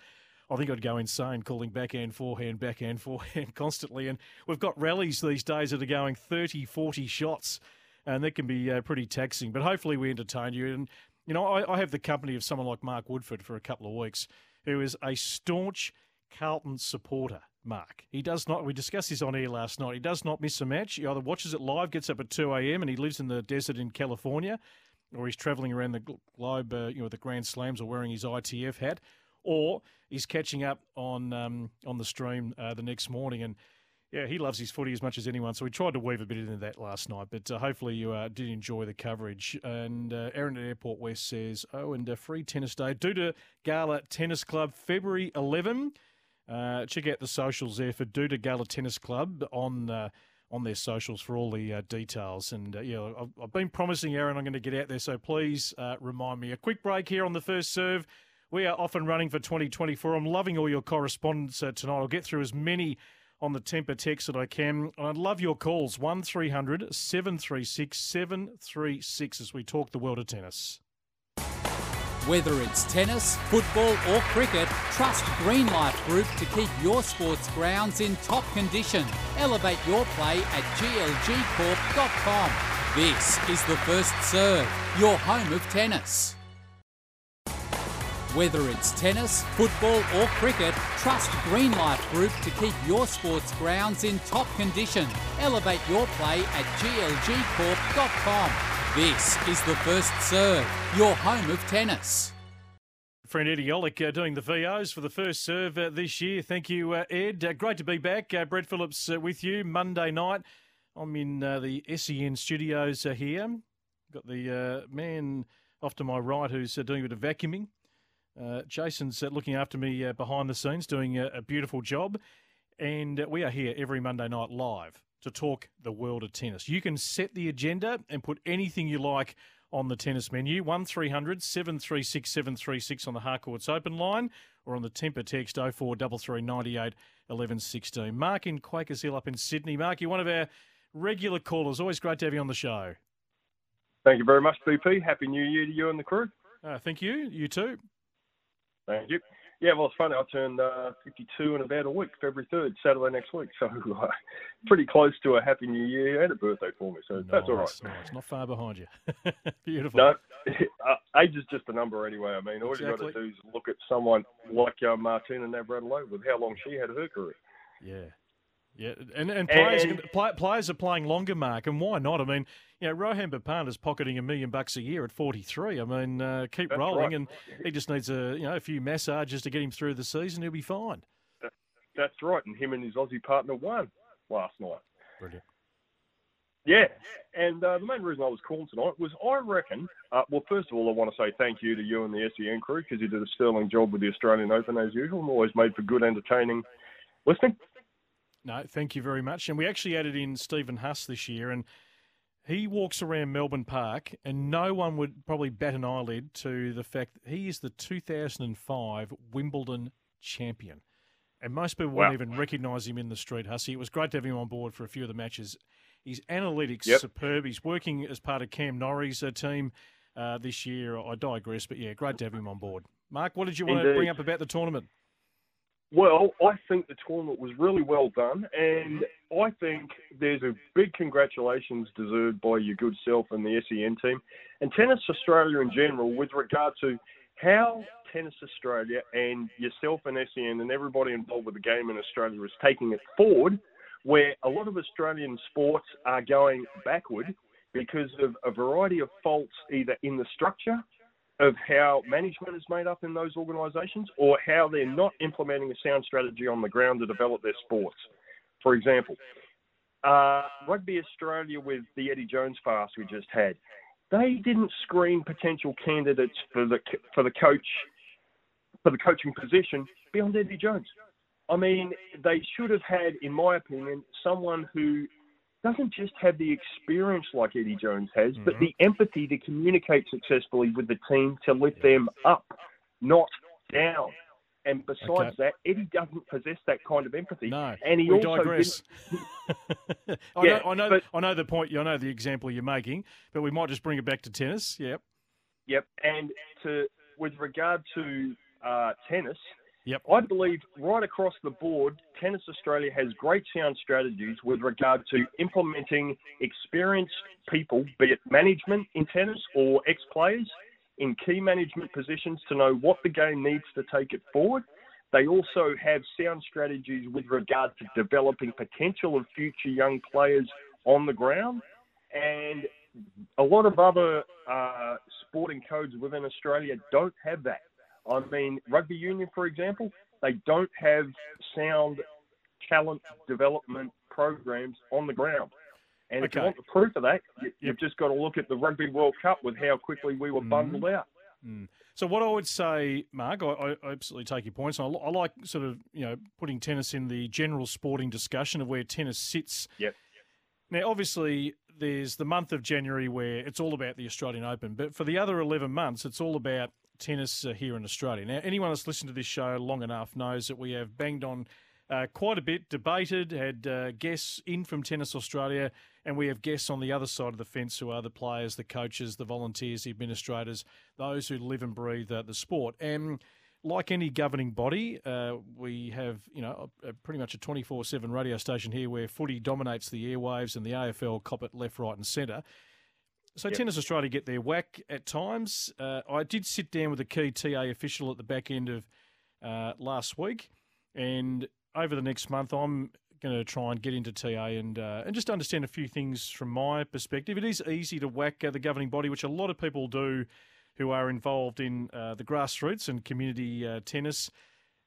I think I'd go insane calling backhand, forehand, backhand, forehand constantly. And we've got rallies these days that are going 30, 40 shots and that can be uh, pretty taxing. But hopefully we entertain you. And you know, I, I have the company of someone like Mark Woodford for a couple of weeks, who is a staunch Carlton supporter, Mark. He does not, we discussed this on air last night, he does not miss a match. He either watches it live, gets up at 2 a.m., and he lives in the desert in California, or he's travelling around the globe, uh, you know, the Grand Slams or wearing his ITF hat, or he's catching up on um, on the stream uh, the next morning. And yeah, he loves his footy as much as anyone, so we tried to weave a bit into that last night. But uh, hopefully you uh, did enjoy the coverage. And uh, Aaron at Airport West says, "Oh, and a free tennis day due to Gala Tennis Club, February 11." Uh, check out the socials there for Doutta Galla Tennis Club on uh, on their socials for all the uh, details. And yeah, I've, I've, been promising Aaron I'm going to get out there, so please remind me. A quick break here on the first serve. We are off and running for 2024. I'm loving all your correspondence tonight. I'll get through as many on the Tempur text that I can. And I'd love your calls 1300 736 736 as we talk the world of tennis. Whether it's tennis, football, or cricket, trust Greenlife Group to keep your sports grounds in top condition. Elevate your play at glgcorp.com. This is the first serve, your home of tennis. Whether it's tennis, football, or cricket, trust Greenlife Group to keep your sports grounds in top condition. Elevate your play at glgcorp.com. This is the first serve, your home of tennis. Friend Eddie Olick uh, doing the VOs for the first serve uh, this year. Thank you, uh, Ed. Uh, great to be back. Uh, Brett Phillips uh, with you Monday night. I'm in the SEN studios here. Got the man off to my right who's doing a bit of vacuuming. Uh, Jason's uh, looking after me uh, behind the scenes, doing a, a beautiful job. And uh, we are here every Monday night live to talk the world of tennis. You can set the agenda and put anything you like on the tennis menu. 1300 736 736 on the Harcourts open line or on the Tempur text 0433 98 11 16. Mark in Quakers Hill up in Sydney. Mark, you're one of our regular callers. Always great to have you on the show. Thank you very much, BP. Happy New Year to you and the crew. Uh, thank you. You too. Thank you. Yeah, well, it's funny. I turned uh, 52 in about a week, February 3rd, Saturday next week. So uh, pretty close to a happy new year and a birthday for me. So nice, that's all right. Nice. Not far behind you. Beautiful. No, uh, age is just a number anyway. I mean, all exactly. you've got to do is look at someone like uh, Martina Navratilova with how long she had her career. Yeah. Yeah, and and players and, players are playing longer, Mark, and why not? I mean, you know, Rohan is pocketing a million bucks a year at 43. I mean, uh, keep rolling, right. and he just needs a you know a few massages to get him through the season. He'll be fine. That's right, and him and his Aussie partner won last night. Brilliant. Yeah, and uh, the main reason I was calling tonight was I reckon. Uh, well, first of all, I want to say thank you to you and the SEN crew because you did a sterling job with the Australian Open as usual, and always made for good, entertaining listening. No, thank you very much. And we actually added in Stephen Huss this year, and he walks around Melbourne Park, and no one would probably bat an eyelid to the fact that he is the 2005 Wimbledon champion. And most people wow. wouldn't even recognise him in the street, Hussey. It was great to have him on board for a few of the matches. His analytics yep. superb. He's working as part of Cam Norrie's uh, team uh, this year. I digress, but yeah, great to have him on board. Mark, what did you want Indeed. to bring up about the tournament? Well, I think the tournament was really well done, and I think there's a big congratulations deserved by your good self and the SEN team, and Tennis Australia in general, with regard to how Tennis Australia and yourself and SEN and everybody involved with the game in Australia is taking it forward, where a lot of Australian sports are going backward because of a variety of faults either in the structure of how management is made up in those organisations or how they're not implementing a sound strategy on the ground to develop their sports. For example, uh, Rugby Australia with the Eddie Jones fast we just had, they didn't screen potential candidates for the for the coach for the coaching position beyond Eddie Jones. I mean, they should have had, in my opinion, someone who doesn't just have the experience like Eddie Jones has, mm-hmm. but the empathy to communicate successfully with the team to lift them up, not down. And besides okay. that, Eddie doesn't possess that kind of empathy. No, and he we also digress. I, yeah, know, I know, but, I know the point. I know the example you're making, but we might just bring it back to tennis. Yep. Yep. And to with regard to uh, tennis, Yep. I believe right across the board, Tennis Australia has great sound strategies with regard to implementing experienced people, be it management in tennis or ex players, in key management positions to know what the game needs to take it forward. They also have sound strategies with regard to developing potential of future young players on the ground. And a lot of other uh, sporting codes within Australia don't have that. I mean, rugby union, for example, they don't have sound talent development programs on the ground. And okay. if you want the proof of that, you, have just got to look at the Rugby World Cup with how quickly we were mm. bundled out. Mm. So what I would say, Mark, I, I absolutely take your points. I, I, like sort of you know putting tennis in the general sporting discussion of where tennis sits. Yep. Now, obviously, there's the month of January where it's all about the Australian Open, but for the other 11 months, it's all about tennis uh, here in Australia. Now, anyone that's listened to this show long enough knows that we have banged on uh, quite a bit, debated, had uh, guests in from Tennis Australia, and we have guests on the other side of the fence who are the players, the coaches, the volunteers, the administrators, those who live and breathe uh, the sport. And like any governing body, uh, we have you know a, a pretty much a twenty four seven radio station here where footy dominates the airwaves and the AFL cop it left, right, and centre. So yep. Tennis Australia get their whack at times. Uh, I did sit down with a key TA official at the back end of uh, last week, and over the next month, I'm going to try and get into TA and uh, and just understand a few things from my perspective. It is easy to whack uh, the governing body, which a lot of people do who are involved in uh, the grassroots and community uh, tennis.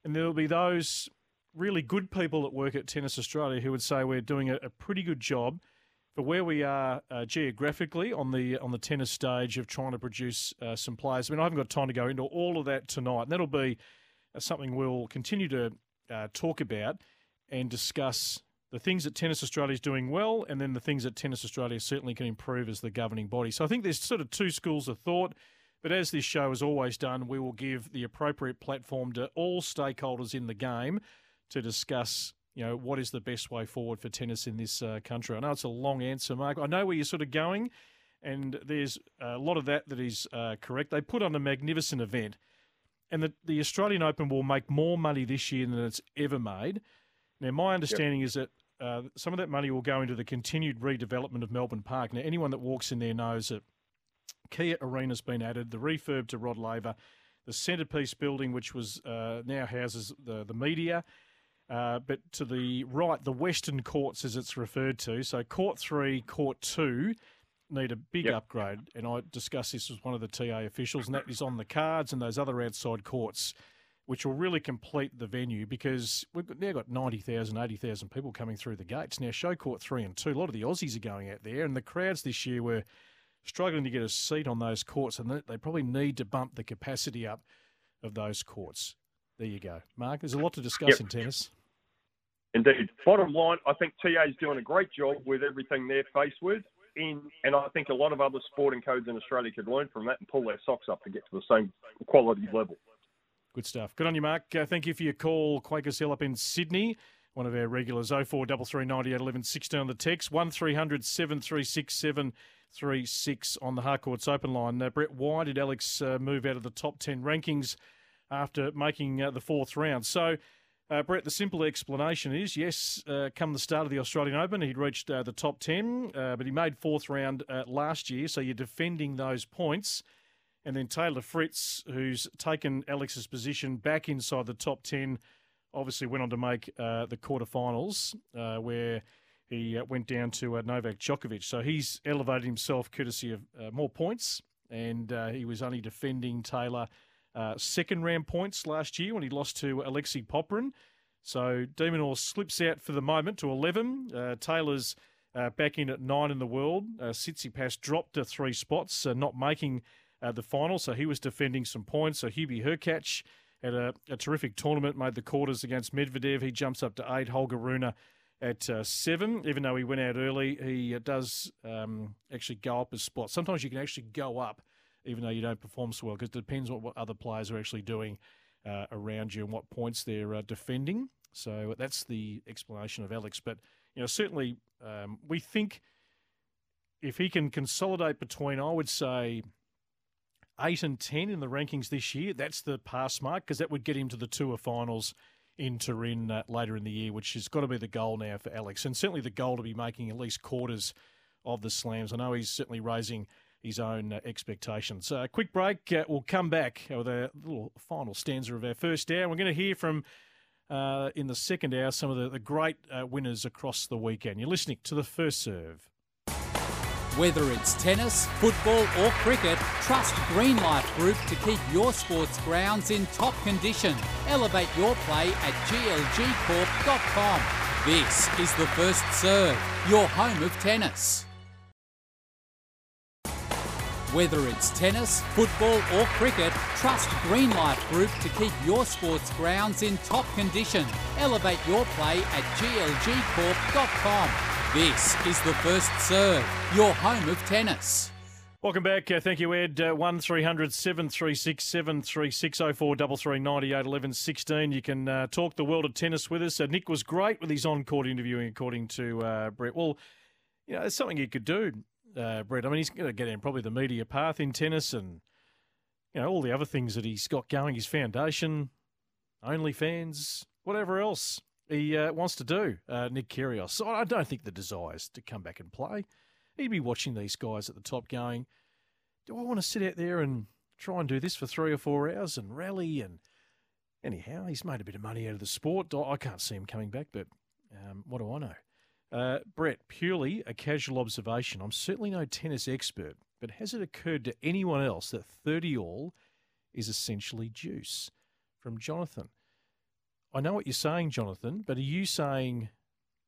And there'll be those really good people that work at Tennis Australia who would say we're doing a, a pretty good job for where we are uh, geographically on the on the tennis stage of trying to produce uh, some players. I mean, I haven't got time to go into all of that tonight, and that'll be uh, something we'll continue to uh, talk about and discuss the things that Tennis Australia is doing well, and then the things that Tennis Australia certainly can improve as the governing body. So I think there's sort of two schools of thought. But as this show has always done, we will give the appropriate platform to all stakeholders in the game to discuss, you know, what is the best way forward for tennis in this uh, country. I know it's a long answer, Mark. I know where you're sort of going, and there's a lot of that that is uh, correct. They put on a magnificent event, and the, the Australian Open will make more money this year than it's ever made. Now, my understanding yep. is that uh, some of that money will go into the continued redevelopment of Melbourne Park. Now, anyone that walks in there knows that Kia Arena's been added, the refurb to Rod Laver, the centrepiece building, which was uh, now houses the, the media. Uh, but to the right, the Western Courts, as it's referred to. So, Court 3, Court 2 need a big yep. upgrade. And I discussed this with one of the TA officials, and that is on the cards and those other outside courts, which will really complete the venue because we've got, now got 90,000, 80,000 people coming through the gates. Now, show Court 3 and 2, a lot of the Aussies are going out there, and the crowds this year were struggling to get a seat on those courts, and they probably need to bump the capacity up of those courts. There you go, Mark. There's a lot to discuss yep. in tennis. Indeed. Bottom line, I think TA is doing a great job with everything they're faced with. In, and I think a lot of other sporting codes in Australia could learn from that and pull their socks up to get to the same quality level. Good stuff. Good on you, Mark. Uh, thank you for your call, Quakers Hill up in Sydney. One of our regulars, 0433 11 16 on the text, 1300 736 three six on the Harcourts Open line. Uh, Brett, why did Alex uh, move out of the top ten rankings after making uh, the fourth round? So. Uh, Brett, the simple explanation is yes, uh, come the start of the Australian Open, he'd reached uh, the top 10, but he made fourth round last year, so you're defending those points. And then Taylor Fritz, who's taken Alex's position back inside the top 10, obviously went on to make the quarterfinals, where he uh, went down to uh, Novak Djokovic. So he's elevated himself courtesy of uh, more points, and uh, he was only defending Taylor uh, second round points last year when he lost to Alexei Popyrin. So de Minaur slips out for the moment to 11. Uh, Taylor's back in at nine in the world. Uh, Tsitsipas dropped to three spots, not making the final, so he was defending some points. So Hubie Hurkacz had a, a terrific tournament, made the quarters against Medvedev. He jumps up to eight. Holger Rune at uh, seven. Even though he went out early, he uh, does um, actually go up a spot. Sometimes you can actually go up even though you don't perform so well because it depends on what other players are actually doing uh, around you and what points they're uh, defending. So that's the explanation of Alex. But you know, certainly um, we think if he can consolidate between, I would say. Eight and ten in the rankings this year. That's the pass mark because that would get him to the tour finals in Turin uh, later in the year, which has got to be the goal now for Alex, and certainly the goal to be making at least quarters of the slams. I know he's certainly raising his own uh, expectations. Uh, quick break. Uh, we'll come back with a little final stanza of our first hour. We're going to hear from, uh, in the second hour, some of the, the great uh, winners across the weekend. You're listening to the first serve. Whether it's tennis, football, or cricket, trust Greenlife Group to keep your sports grounds in top condition. Elevate your play at glgcorp.com. This is the first serve, your home of tennis. Whether it's tennis, football, or cricket, trust Greenlife Group to keep your sports grounds in top condition. Elevate your play at glgcorp.com. This is the first serve, your home of tennis. Welcome back. Uh, thank you, Ed. Uh, 1300 736 736 04 11 16. You can uh, talk the world of tennis with us. Uh, Nick was great with his on court interviewing, according to uh, Brett. Well, you know, it's something he could do, uh, Brett. I mean, he's going to get in probably the media path in tennis and, you know, all the other things that he's got going, his foundation, OnlyFans, whatever else he uh, wants to do, uh, Nick Kyrgios. So I don't think the desire is to come back and play. He'd be watching these guys at the top going, do I want to sit out there and try and do this for three or four hours and rally? And anyhow, he's made a bit of money out of the sport. I can't see him coming back, but um, what do I know? Uh, Brett, purely a casual observation. I'm certainly no tennis expert, but has it occurred to anyone else that 30 all is essentially juice? From Jonathan. I know what you're saying, Jonathan, but are you saying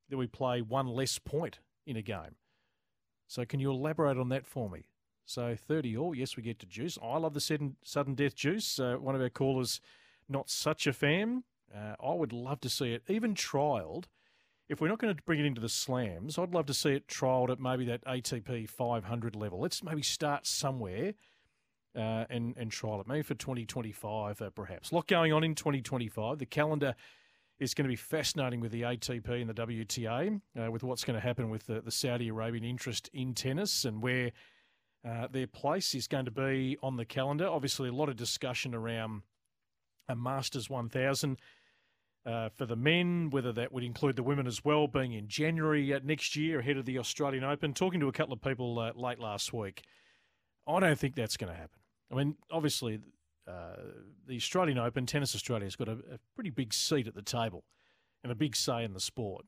that we play one less point in a game? So can you elaborate on that for me? So 30 all, yes, we get to juice. I love the sudden, sudden death juice. Uh, one of our callers, not such a fan. Uh, I would love to see it even trialled. If we're not going to bring it into the slams, I'd love to see it trialled at maybe that ATP 500 level. Let's maybe start somewhere uh, and and trial it. Maybe for 2025, uh, perhaps. A lot going on in 2025. The calendar is going to be fascinating with the ATP and the WTA, uh, with what's going to happen with the, the, Saudi Arabian interest in tennis and where uh, their place is going to be on the calendar. Obviously, a lot of discussion around a Masters 1000. Uh, for the men, whether that would include the women as well, being in January uh, next year ahead of the Australian Open. Talking to a couple of people late last week, I don't think that's going to happen. I mean, obviously, uh, the Australian Open, Tennis Australia, has got a, a, pretty big seat at the table and a big say in the sport.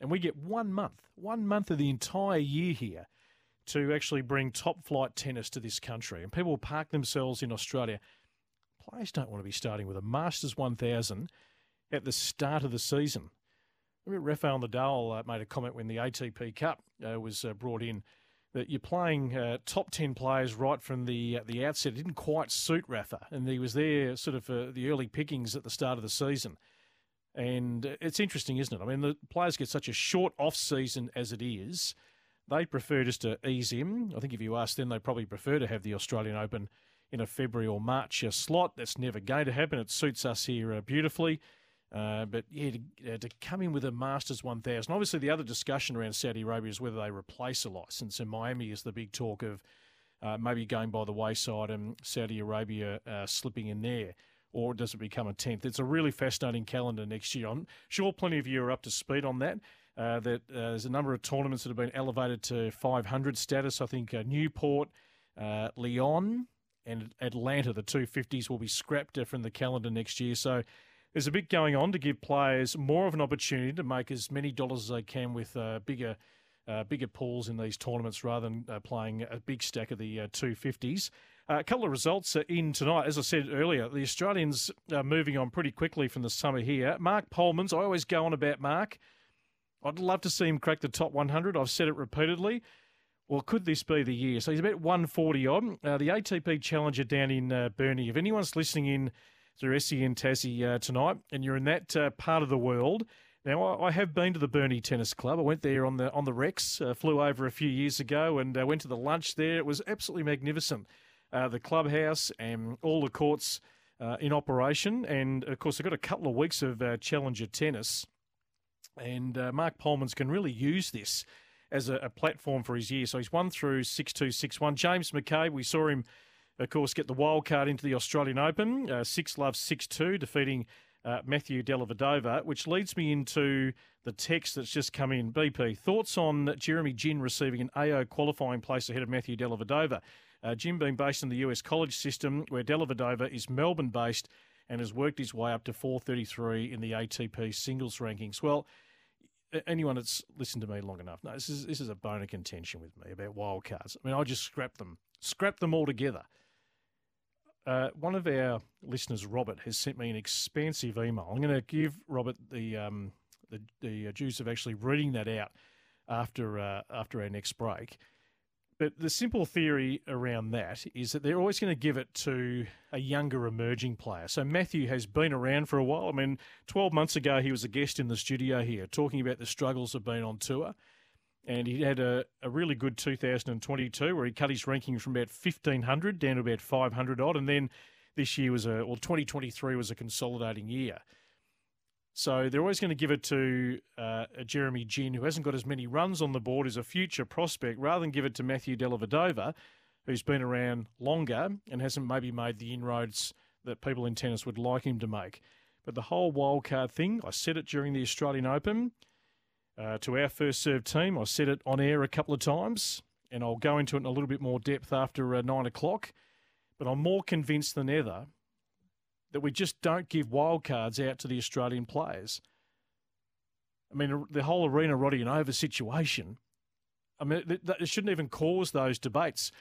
And we get one month, one month of the entire year here to actually bring top flight tennis to this country. And people park themselves in Australia. Players don't want to be starting with a Masters 1000 at the start of the season. Rafael Nadal uh, made a comment when the ATP Cup uh, was uh, brought in that you're playing uh, top 10 players right from the uh, the outset. It didn't quite suit Rafa, and he was there sort of for the early pickings at the start of the season. And it's interesting, isn't it? I mean, the players get such a short off season as it is. They prefer just to ease in. I think if you ask them, they probably prefer to have the Australian Open in a February or March uh, slot. That's never going to happen. It suits us here uh, beautifully. Uh, but yeah, to, uh, to, come in with a Masters 1000. Obviously, the other discussion around Saudi Arabia is whether they replace a license. And Miami is the big talk of uh, maybe going by the wayside and Saudi Arabia uh, slipping in there. Or does it become a 10th? It's a really fascinating calendar next year. I'm sure plenty of you are up to speed on that. Uh, that there's a number of tournaments that have been elevated to 500 status. I think Newport, Lyon, and Atlanta, the 250s, will be scrapped from the calendar next year. So there's a bit going on to give players more of an opportunity to make as many dollars as they can with uh, bigger uh, bigger pools in these tournaments rather than uh, playing a big stack of the 250s. Uh, uh, a couple of results are in tonight. As I said earlier, the Australians are moving on pretty quickly from the summer here. Mark Polmans, I always go on about Mark. I'd love to see him crack the top 100. I've said it repeatedly. Well, could this be the year? So he's about 140 odd. Uh, the ATP Challenger down in uh, Burnie. If anyone's listening in through SEN Tassie uh, tonight, and you're in that uh, part of the world. Now, I, have been to the Burnie Tennis Club. I went there on the on the Rex, uh, flew over a few years ago, and uh, went to the lunch there. It was absolutely magnificent. Uh, the clubhouse and all the courts uh, in operation, and of course, they've got a couple of weeks of Challenger tennis, and Mark Polmans can really use this as a, a, platform for his year. So he's won through six two six one. James McCabe, we saw him of course, get the wild card into the Australian Open. Uh, six love, six two, defeating uh, Matthew Dellavedova, which leads me into the text that's just come in. BP, thoughts on Jeremy Jin receiving an AO qualifying place ahead of Matthew Dellavedova? Uh, Jin being based in the US college system, where Dellavedova is Melbourne based and has worked his way up to 433 in the ATP singles rankings. Well, anyone that's listened to me long enough, no, this is this is a bone of contention with me about wildcards. I mean, I just scrap them, scrap them all together. Uh, one of our listeners, Robert, has sent me an expansive email. I'm going to give Robert the um, the, the uh, juice of actually reading that out after uh, after our next break. But the simple theory around that is that they're always going to give it to a younger emerging player. So Matthew has been around for a while. I mean, 12 months ago, he was a guest in the studio here talking about the struggles of being on tour. And he had a, a really good 2022 where he cut his ranking from about 1,500 down to about 500 odd. And then this year was a, well, 2023 was a consolidating year. So they're always going to give it to uh, Jeremy Jin, who hasn't got as many runs on the board as a future prospect, rather than give it to Matthew Dellavedova, who's been around longer and hasn't maybe made the inroads that people in tennis would like him to make. But the whole wildcard thing, I said it during the Australian Open uh, to our first serve team. I said it on air a couple of times, and I'll go into it in a little bit more depth after uh, nine o'clock. But I'm more convinced than ever that we just don't give wildcards out to the Australian players. I mean, the whole Arina Rodionova situation, I mean, it shouldn't even cause those debates.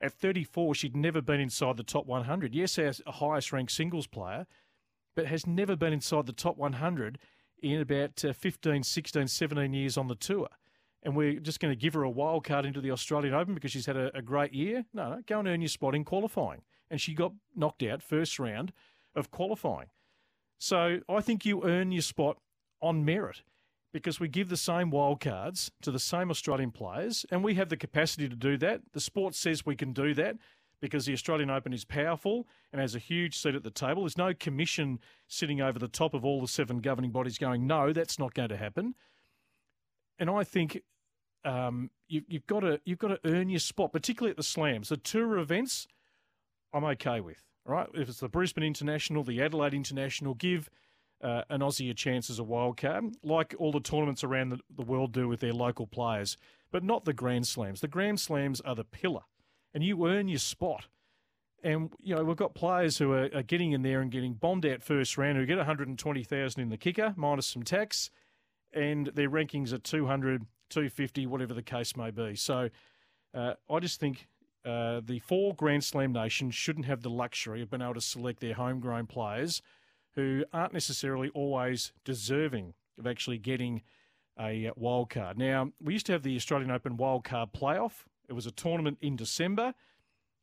At 34, she'd never been inside the top 100. Yes, highest ranked singles player, but has never been inside the top 100 in about uh, 15, 16, 17 years on the tour. And we're just going to give her a wild card into the Australian Open because she's had a, a great year? No, no, go and earn your spot in qualifying. And she got knocked out first round of qualifying. So I think you earn your spot on merit because we give the same wildcards to the same Australian players and we have the capacity to do that. The sport says we can do that because the Australian Open is powerful and has a huge seat at the table. There's no commission sitting over the top of all the seven governing bodies going, no, that's not going to happen. And I think um, you, have got to you've got to earn your spot, particularly at the slams. The tour events, I'm okay with right? If it's the Brisbane International, the Adelaide International, give uh, an Aussie a chance as a wild card, like all the tournaments around the, the world do with their local players, but not the Grand Slams. The Grand Slams are the pillar, and you earn your spot. And you know we've got players who are, are getting in there and getting bombed out first round who get 120,000 in the kicker minus some tax, and their rankings are 200, 250, whatever the case may be. So uh, I just think uh, the four Grand Slam nations shouldn't have the luxury of being able to select their homegrown players who aren't necessarily always deserving of actually getting a wild card. Now, we used to have the Australian Open wild card playoff. It was a tournament in December,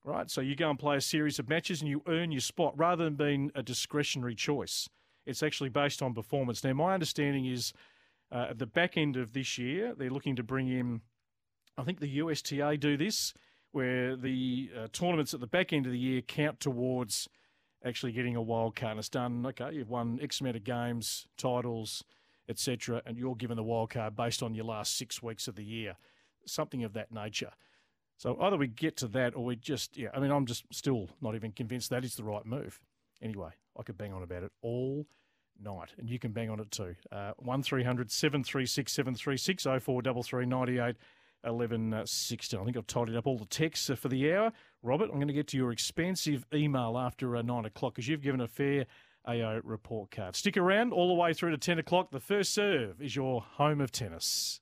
right? So you go and play a series of matches and you earn your spot rather than being a discretionary choice. It's actually based on performance. Now, my understanding is uh, at the back end of this year, they're looking to bring in, I think the USTA do this where the uh, tournaments at the back end of the year count towards actually getting a wild card. And it's done, okay, you've won X amount of games, titles, etc., and you're given the wild card based on your last six weeks of the year, something of that nature. So either we get to that or we just, yeah, I mean, I'm just still not even convinced that is the right move. Anyway, I could bang on about it all night, and you can bang on it too. Uh, 1300 736 736 0433 98 11.16. I think I've tidied up all the texts for the hour. Robert, I'm going to get to your expansive email after uh, 9 o'clock because you've given a fair AO report card. Stick around all the way through to 10 o'clock. The first serve is your home of tennis.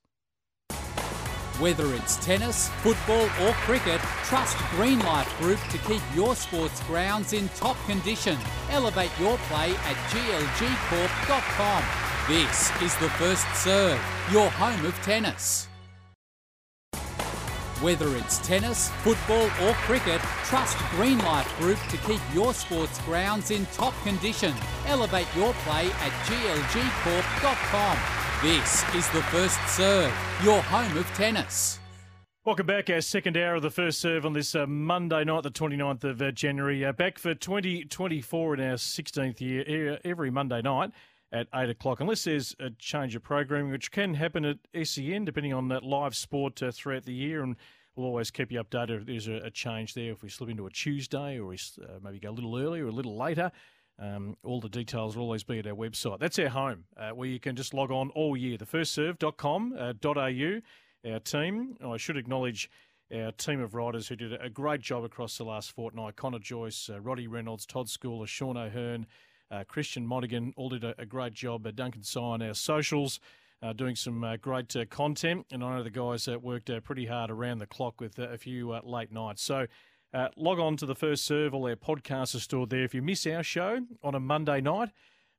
Whether it's tennis, football, or cricket, trust Greenlife Group to keep your sports grounds in top condition. Elevate your play at glgcorp.com. This is the first serve, your home of tennis. Whether it's tennis, football, or cricket, trust Greenlife Group to keep your sports grounds in top condition. Elevate your play at glgcorp.com. This is the first serve, your home of tennis. Welcome back. Our second hour of the first serve on this uh, Monday night, the 29th of uh, January. Uh, back for 2024 in our 16th year, every Monday night at 8 o'clock, unless there's a change of programming, which can happen at SEN depending on that live sport uh, throughout the year. And we'll always keep you updated if there's a, a change there, if we slip into a Tuesday or we uh, maybe go a little earlier or a little later. Um, all the details will always be at our website. That's our home, uh, where you can just log on all year. Thefirstserve.com.au, uh, our team. I should acknowledge our team of riders who did a great job across the last fortnight. Connor Joyce, uh, Roddy Reynolds, Todd Schooler, Sean O'Hearn, uh, Christian Monaghan all did a, a great job. Uh, Duncan Sy our socials. Uh, doing some uh, great uh, content, and I know the guys uh, worked pretty hard around the clock with a few late nights. So Uh, log on to the first serve, all our podcasts are stored there. If you miss our show on a Monday night,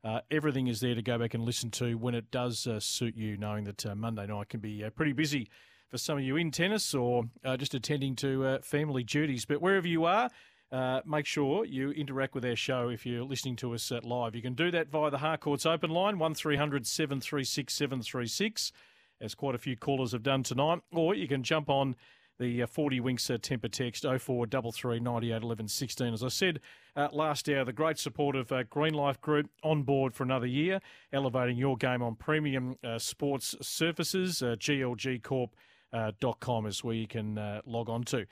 uh, everything is there to go back and listen to when it does uh, suit you, knowing that Monday night can be pretty busy for some of you in tennis or just attending to family duties. But wherever you are, uh, make sure you interact with our show if you're listening to us live. You can do that via the Harcourts open line, 1300 736 736, as quite a few callers have done tonight. Or you can jump on the uh, 40 Winks uh, Tempur text 0433 98 11 16. As I said uh, last hour, the great support of uh, Green Life Group on board for another year, elevating your game on premium uh, sports surfaces. Uh, GLGcorp.com is where you can log on to.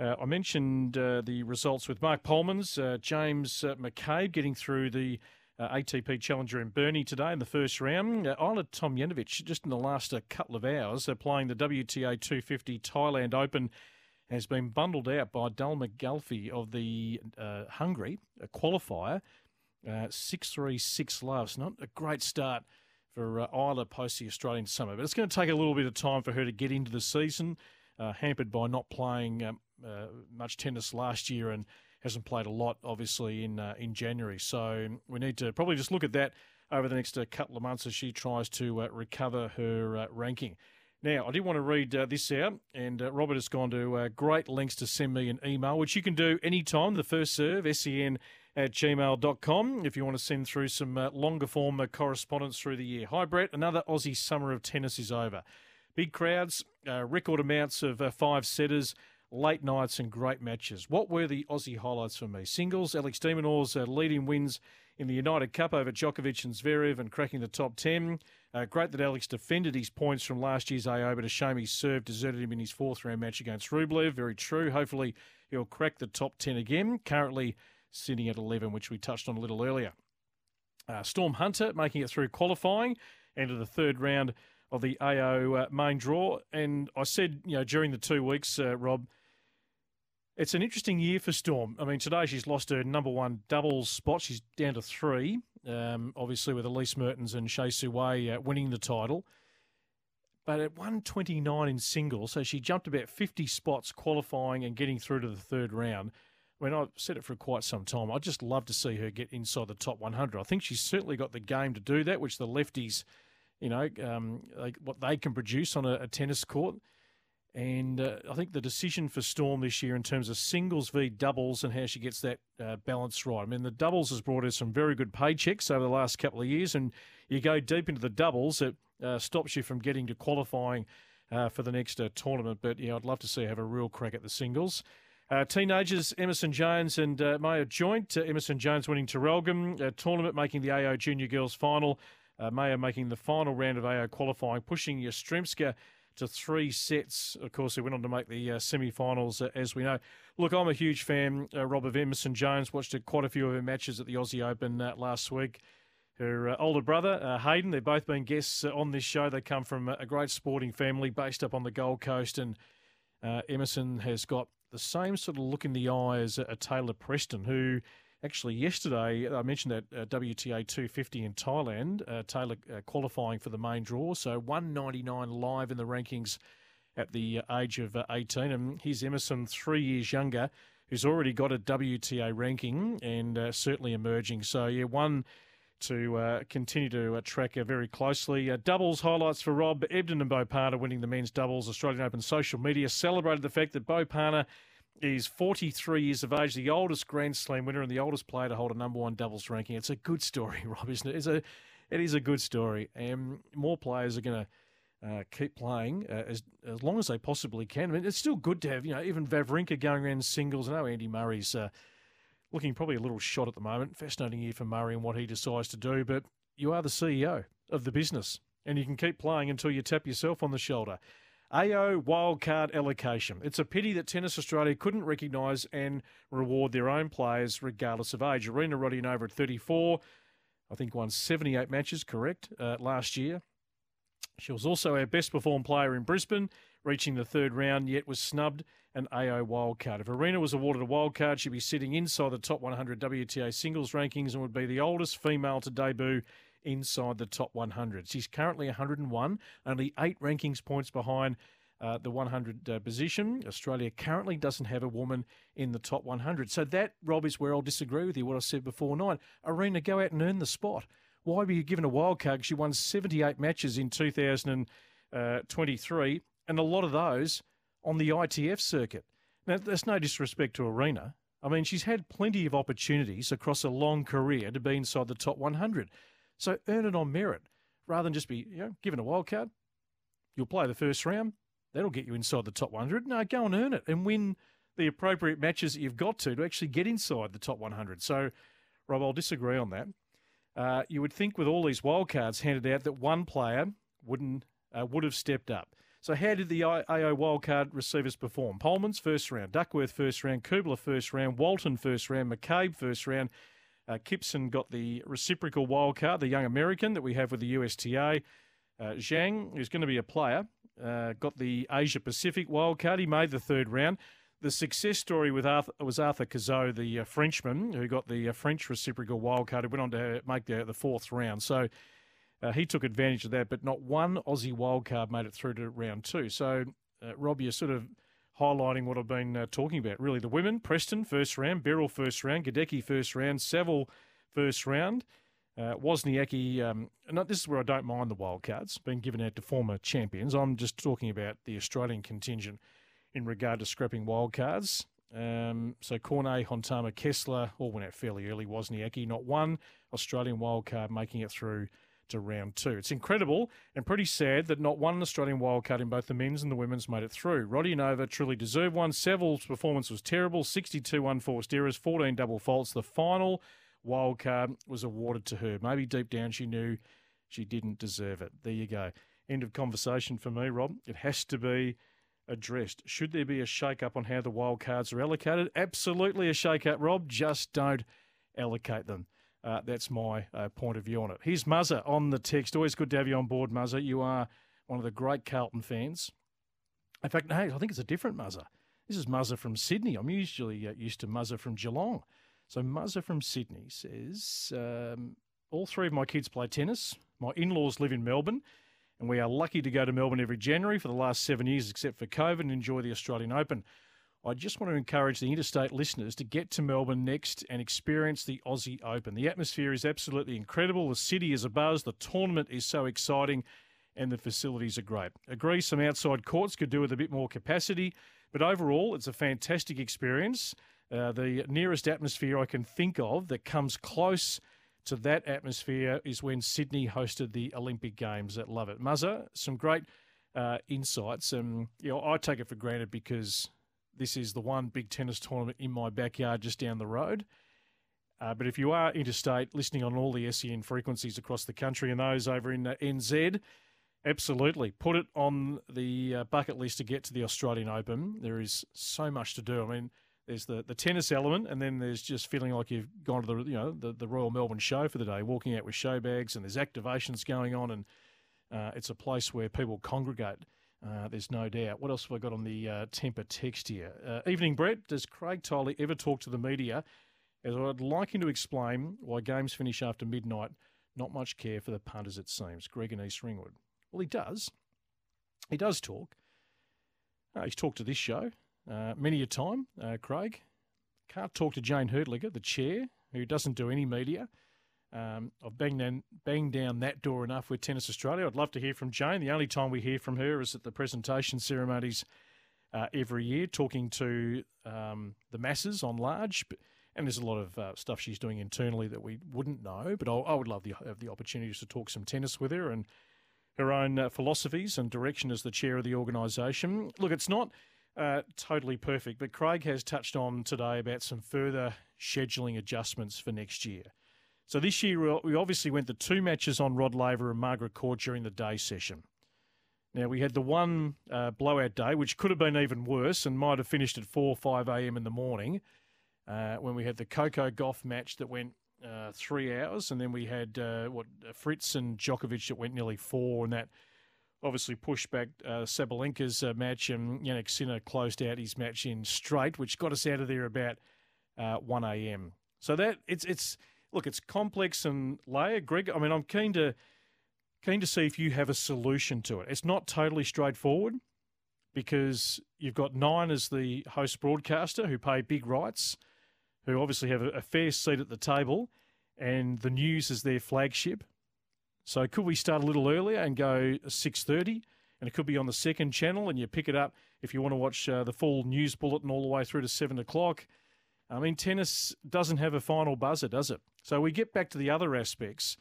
I mentioned the results with Mark Polmans, James McCabe getting through the uh, ATP Challenger in Burnie today in the first round. Uh, Ajla Tomljanovic, just in the last uh, couple of hours, playing the WTA 250 Thailand Open, has been bundled out by Dal Galfi of the Hungary a qualifier. 6 3 6 loves. Not a great start for uh, Ajla post the Australian summer, but it's going to take a little bit of time for her to get into the season. Uh, hampered by not playing um, uh, much tennis last year and hasn't played a lot, obviously, in uh, in January. So we need to probably just look at that over the next uh, couple of months as she tries to uh, recover her uh, ranking. Now, I did want to read uh, this out, and Robert has gone to great lengths to send me an email, which you can do anytime. The first serve, sen at gmail.com, if you want to send through some longer form correspondence through the year. Hi, Brett. Another Aussie summer of tennis is over. Big crowds, record amounts of five setters late nights and great matches. What were the Aussie highlights for me? Singles, Alex de Minaur's uh, leading wins in the United Cup over Djokovic and Zverev and cracking the top 10. Uh, great that Alex defended his points from last year's AO, but a shame his serve deserted him in his fourth round match against Rublev. Very true. Hopefully he'll crack the top 10 again. Currently sitting at 11, which we touched on a little earlier. Uh, Storm Hunter making it through qualifying into the third round of the AO uh, main draw. And I said, you know, during the two weeks, uh, Rob, it's an interesting year for Storm. I mean, today she's lost her number one doubles spot. She's down to three, um, obviously with Elise Mertens and Hsieh Su-wei uh, winning the title. But at 129 in singles, so she jumped about 50 spots qualifying and getting through to the third round. I mean, I've said it for quite some time. I'd just love to see her get inside the top 100. I think she's certainly got the game to do that, which the lefties, you know, um, they, what they can produce on a, a tennis court – and uh, I think the decision for Storm this year in terms of singles v doubles and how she gets that uh, balance right. I mean, the doubles has brought her some very good paychecks over the last couple of years, and you go deep into the doubles, it uh, stops you from getting to qualifying uh, for the next uh, tournament. But yeah, I'd love to see her have a real crack at the singles. Uh, teenagers, Emerson Jones and Maya Joint. Emerson Jones winning Traralgon tournament, making the AO Junior Girls final. Maya making the final round of AO qualifying, pushing Yastremska to three sets. Of course, he went on to make the uh, semi-finals, uh, as we know. Look, I'm a huge fan, uh, Rob, of Emerson Jones. Watched quite a few of her matches at the Aussie Open uh, last week. Her uh, older brother, uh, Hayden, they've both been guests on this show. They come from a great sporting family based up on the Gold Coast, and Emerson has got the same sort of look in the eye as a Taylor Preston, who Actually, yesterday I mentioned that uh, WTA 250 in Thailand, uh, Taylor uh, qualifying for the main draw, so 199 live in the rankings at the uh, age of uh, 18. And here's Emerson, three years younger, who's already got a WTA ranking and uh, certainly emerging. So, yeah, one to uh, continue to uh, track uh, very closely. doubles highlights for Rob. Ebden and Bopanna winning the men's doubles. Australian Open social media celebrated the fact that Bopanna is 43 years of age, the oldest Grand Slam winner and the oldest player to hold a number one doubles ranking. It's a good story, Rob, isn't it? It's a, it is a good story. And more players are going to uh, keep playing uh, as as long as they possibly can. I mean, it's still good to have, you know, even Wawrinka going around singles. I know Andy Murray's uh, looking probably a little shot at the moment. Fascinating year for Murray and what he decides to do. But you are the CEO of the business and you can keep playing until you tap yourself on the shoulder. AO wildcard allocation. It's a pity that Tennis Australia couldn't recognise and reward their own players regardless of age. Arina Rodionova at 34, I think won 78 matches, correct, uh, last year. She was also our best performed player in Brisbane, reaching the third round, yet was snubbed an AO wildcard. If Arina was awarded a wildcard, she'd be sitting inside the top 100 WTA singles rankings and would be the oldest female to debut inside the top 100. She's currently 101, only eight rankings points behind uh, the 100 uh, position. Australia currently doesn't have a woman in the top 100. So that, Rob, is where I'll disagree with you, what I said before night. Arina, go out and earn the spot. Why were you given a wild card? She won 78 matches in 2023, and a lot of those on the ITF circuit. Now, there's no disrespect to Arina. I mean, she's had plenty of opportunities across a long career to be inside the top 100. So earn it on merit rather than just be you know, given a wild card. You'll play the first round. That'll get you inside the top 100. No, go and earn it and win the appropriate matches that you've got to to actually get inside the top 100. So, Rob, I'll disagree on that. Uh, you would think with all these wildcards handed out that one player wouldn't uh, would have stepped up. So how did the AO wildcard receivers perform? Polmans first round, Duckworth first round, Kubler first round, Walton first round, McCabe first round, uh, Kypson got the reciprocal wildcard, the young American that we have with the USTA. Uh, Shang, who's going to be a player, uh, got the Asia Pacific wildcard. He made the third round. The success story with Arthur, was Arthur Cazaux, the uh, Frenchman, who got the uh, French reciprocal wildcard. He went on to make the, the fourth round. So uh, he took advantage of that, but not one Aussie wildcard made it through to round two. So, uh, Rob, you're sort of highlighting what I've been uh, talking about. Really, the women: Preston first round, Birrell first round, Gadecki first round, Saville first round. Uh, Wozniacki, um, this is where I don't mind the wildcards being given out to former champions. I'm just talking about the Australian contingent in regard to scrapping wildcards. Um, so Cornet, Hontama, Kessler all went out fairly early. Wozniacki, not one Australian wildcard making it through to round two. It's incredible and pretty sad that not one Australian wildcard in both the men's and the women's made it through. Rodionova truly deserved one. Saville's performance was terrible 62 unforced errors, 14 double faults. The final wildcard was awarded to her. Maybe deep down she knew she didn't deserve it. There you go. End of conversation for me, Rob. It has to be addressed. Should there be a shake up on how the wildcards are allocated? Absolutely a shake up, Rob. Just don't allocate them. Uh, that's my uh, point of view on it. Here's Muzza on the text. Always good to have you on board, Muzza. You are one of the great Carlton fans. In fact, hey, I think it's a different Muzza. This is Muzza from Sydney. I'm usually uh, used to Muzza from Geelong. So Muzza from Sydney says, um, all three of my kids play tennis. My in-laws live in Melbourne, and we are lucky to go to Melbourne every January for the last seven years, except for COVID, and enjoy the Australian Open. I just want to encourage the interstate listeners to get to Melbourne next and experience the Aussie Open. The atmosphere is absolutely incredible. The city is abuzz. The tournament is so exciting, and the facilities are great. Agree, some outside courts could do with a bit more capacity, but overall, it's a fantastic experience. Uh, the nearest atmosphere I can think of that comes close to that atmosphere is when Sydney hosted the Olympic Games. That love it, Muzza. Some great uh, insights, and you know I take it for granted because this is the one big tennis tournament in my backyard just down the road. Uh, but if you are interstate, listening on all the SEN frequencies across the country and those over in uh, NZ, absolutely put it on the uh, bucket list to get to the Australian Open. There is so much to do. I mean, there's the, the tennis element, and then there's just feeling like you've gone to the you know the, the Royal Melbourne Show for the day, walking out with show bags, and there's activations going on, and uh, it's a place where people congregate. Uh, there's no doubt. What else have I got on the uh, Tempur text here? Uh, evening, Brett. Does Craig Tiley ever talk to the media? As I'd like him to explain why games finish after midnight. Not much care for the punters, it seems. Greg and East Ringwood. Well, he does. He does talk. Uh, he's talked to this show uh, many a time, uh, Craig. Can't talk to Jayne Hrdlicka, the chair, who doesn't do any media. Um, I've banged down, banged down that door enough with Tennis Australia. I'd love to hear from Jayne. The only time we hear from her is at the presentation ceremonies uh, every year, talking to um, the masses on large. And there's a lot of uh, stuff she's doing internally that we wouldn't know. But I, I would love to have the opportunities to talk some tennis with her and her own uh, philosophies and direction as the chair of the organisation. Look, it's not uh, totally perfect, but Craig has touched on today about some further scheduling adjustments for next year. So this year we obviously went the two matches on Rod Laver and Margaret Court during the day session. Now, we had the one uh, blowout day, which could have been even worse and might have finished at 4 5 a.m. in the morning uh, when we had the Coco Gauff match that went uh, three hours. And then we had, uh, what, Fritz and Djokovic that went nearly four. And that obviously pushed back uh, Sabalenka's uh, match. And Jannik Sinner closed out his match in straight, which got us out of there about uh, 1 a.m. So that it's, it's, look, it's complex and layered. Greg, I mean, I'm keen to keen to see if you have a solution to it. It's not totally straightforward because you've got Nine as the host broadcaster who pay big rights, who obviously have a, fair seat at the table, and the news is their flagship. So could we start a little earlier and go six thirty, and it could be on the second channel, and you pick it up if you want to watch uh, the full news bulletin all the way through to seven o'clock. I mean, tennis doesn't have a final buzzer, does it? So we get back to the other aspects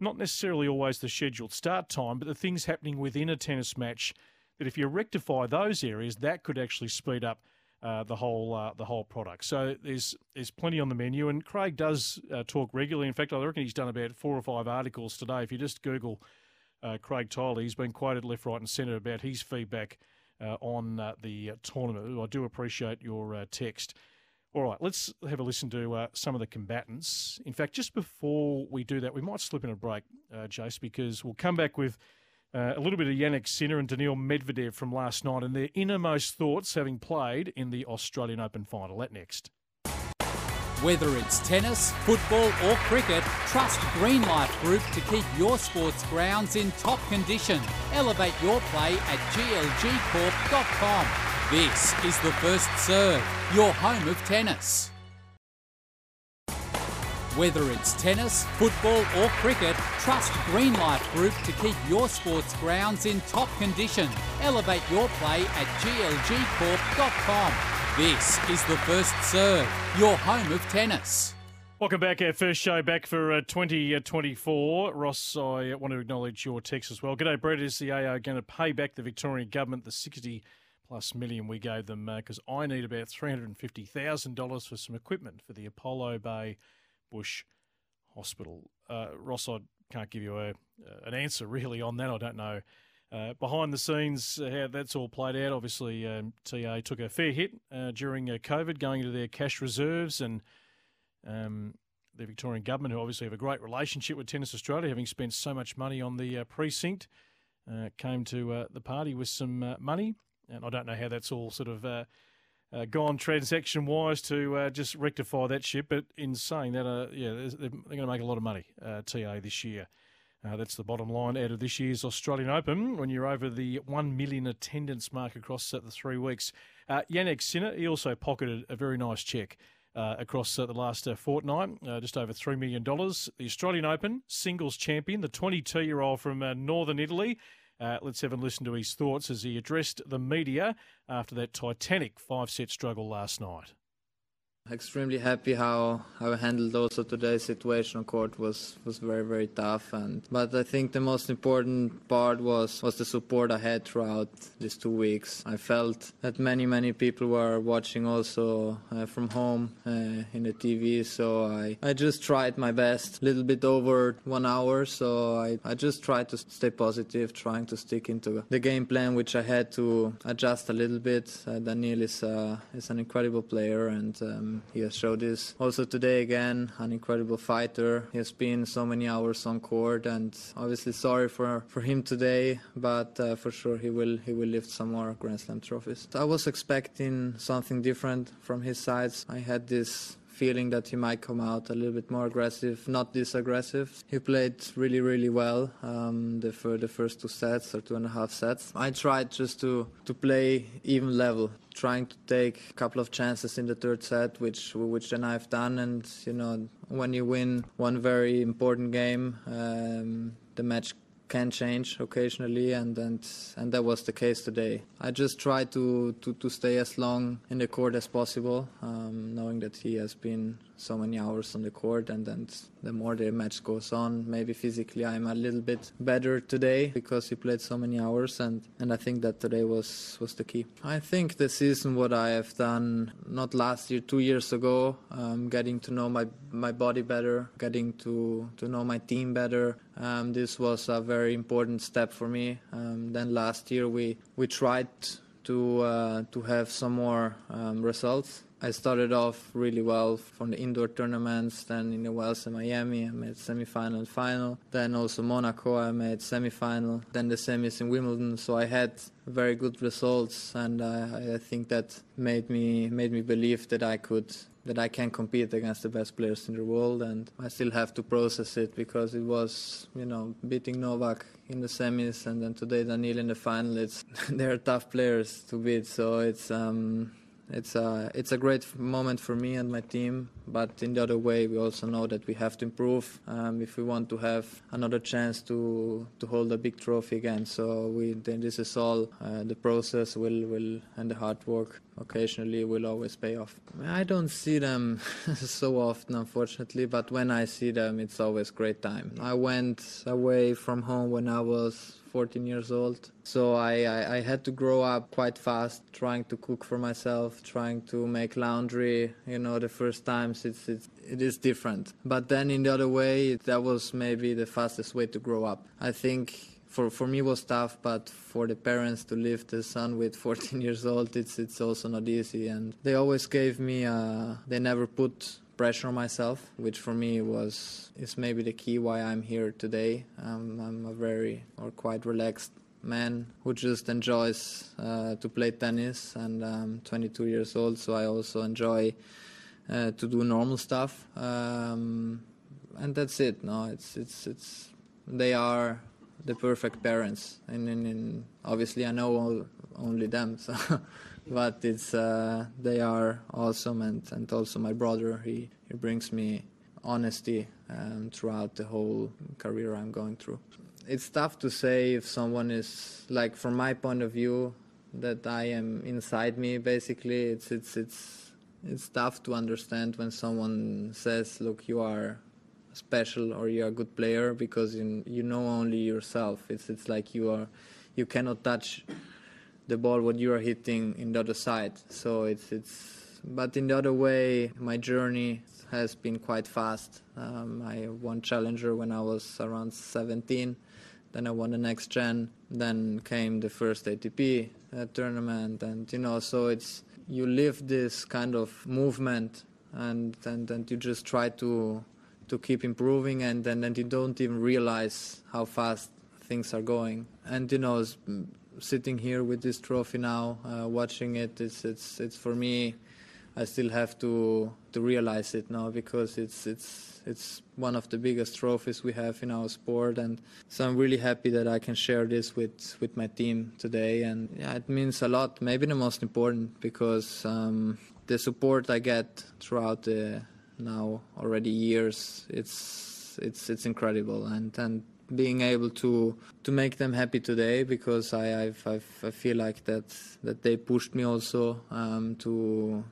not necessarily always the scheduled start time, but the things happening within a tennis match. That if you rectify those areas, that could actually speed up uh, the whole uh, the whole product. So there's there's plenty on the menu, and Craig does uh, talk regularly. In fact, I reckon he's done about four or five articles today. If you just Google uh, Craig Tyler, he's been quoted left, right, and centre about his feedback uh, on uh, the tournament. I do appreciate your text. All right, let's have a listen to uh, some of the combatants. In fact, just before we do that, we might slip in a break, uh, Jace, because we'll come back with uh, a little bit of Jannik Sinner and Daniil Medvedev from last night and their innermost thoughts having played in the Australian Open final. That next. Whether it's tennis, football, or cricket, trust Greenlife Group to keep your sports grounds in top condition. Elevate your play at glgcorp.com. This is the first serve your home of tennis. Whether it's tennis, football, or cricket, trust Greenlife Group to keep your sports grounds in top condition. Elevate your play at glgcorp.com. This is the first serve, your home of tennis. Welcome back. Our first show back for uh, 2024. Ross, I want to acknowledge your text as well. G'day, Brett. Is the AO going to pay back the Victorian government the 60 plus million we gave them because uh, I need about $350,000 for some equipment for the Apollo Bay Bush Hospital. Uh, Ross, I can't give you a, uh, an answer really on that. I don't know. Uh, behind the scenes, uh, how that's all played out. Obviously, um, TA took a fair hit uh, during COVID, going into their cash reserves, and um, the Victorian government, who obviously have a great relationship with Tennis Australia, having spent so much money on the precinct, came to the party with some money and I don't know how that's all sort of uh, uh, gone transaction wise to uh, just rectify that ship. But in saying that, uh, yeah, they're, going to make a lot of money, uh, TA, this year. Uh, that's the bottom line out of this year's Australian Open when you're over the 1 million attendance mark across the three weeks. Uh, Jannik Sinner, he also pocketed a very nice check. Uh, across the last fortnight, just over $3 million. The Australian Open singles champion, the 22 year old from northern Italy, uh, let's have a listen to his thoughts as he addressed the media after that titanic five set struggle last night extremely happy how how I handled also today's situation on court was was very very tough and but I think the most important part was was the support I had throughout these two weeks. I felt that many many people were watching also uh, from home uh, in the TV so I I just tried my best. A little bit over one hour so I I just tried to stay positive, trying to stick into the game plan which I had to adjust a little bit. Uh, Daniil is uh, is an incredible player and. Um, he has showed this also today again, an incredible fighter. He has been so many hours on court, and obviously sorry for, for him today, but uh, for sure he will he will lift some more Grand Slam trophies. I was expecting something different from his sides. I had this feeling that he might come out a little bit more aggressive, not this aggressive. He played really, really well um, the, the first two sets or two and a half sets. I tried just to, to play even level, trying to take a couple of chances in the third set, which which then I've done. And you know, when you win one very important game, um, the match can change occasionally, and, and and that was the case today. I just try to, to, to stay as long in the court as possible, um, knowing that he has been so many hours on the court, and then the more the match goes on, maybe physically I'm a little bit better today because he played so many hours, and, and I think that today was was the key. I think the season what I have done not last year, two years ago, um, getting to know my my body better, getting to to know my team better, Um, this was a very important step for me. Um, then last year we we tried to uh, to have some more um, results. I started off really well from the indoor tournaments. Then Indian Wells in Miami, I made semi-final and final. Then also Monaco, I made semi-final. Then the semis in Wimbledon. So I had very good results, and uh, I think that made me made me believe that I could that I can compete against the best players in the world, and I still have to process it because it was, you know, beating Novak in the semis and then today Daniil in the final. It's they're tough players to beat, so it's um, it's a it's a great moment for me and my team. But in the other way, we also know that we have to improve um, if we want to have another chance to to hold a big trophy again. So we this is all uh, the process will will and the hard work occasionally will always pay off. I don't see them so often, unfortunately, but when I see them, it's always great time. I went away from home when I was 14 years old. So I, I, I, had to grow up quite fast, trying to cook for myself, trying to make laundry. You know, the first times it's, it's it is different. But then in the other way, that was maybe the fastest way to grow up. I think for for me was tough, but for the parents to leave the son with 14 years old, it's it's also not easy. And they always gave me, uh, they never put pressure on myself, which for me was is maybe the key why I'm here today. Um, I'm a very or quite relaxed man who just enjoys uh, to play tennis, and I'm 22 years old, so I also enjoy uh, to do normal stuff. Um, and that's it. No, it's it's it's they are the perfect parents, and, and, and obviously I know all, only them. So but it's uh, they are awesome, and, and also my brother he, he brings me honesty um, throughout the whole career I'm going through. It's tough to say if someone is like from my point of view that I am inside me. Basically, it's it's it's it's tough to understand when someone says, "Look, you are special or you're a good player," because you, you know only yourself. It's it's like you are you cannot touch the ball what you are hitting in the other side. So it's it's. But in the other way, my journey has been quite fast. Um, I won Challenger when I was around 17. Then I won the next gen. Then came the first ATP uh, tournament, and you know, so it's you live this kind of movement, and and, and you just try to to keep improving, and then and you don't even realize how fast things are going. And you know, sitting here with this trophy now, uh, watching it, it's it's it's for me. I still have to to realize it now because it's it's it's one of the biggest trophies we have in our sport, and so I'm really happy that I can share this with with my team today, and yeah, it means a lot. Maybe the most important because um, the support I get throughout the now already years, it's it's it's incredible, and and being able to to make them happy today because I I've, I've, i feel like that that they pushed me also um, to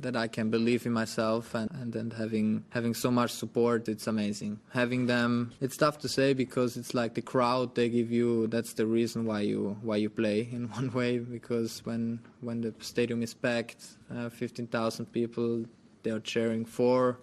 that I can believe in myself and and then having having so much support it's amazing. Having them it's tough to say because it's like the crowd they give you that's the reason why you why you play in one way because when when the stadium is packed uh, 15,000 people they're cheering for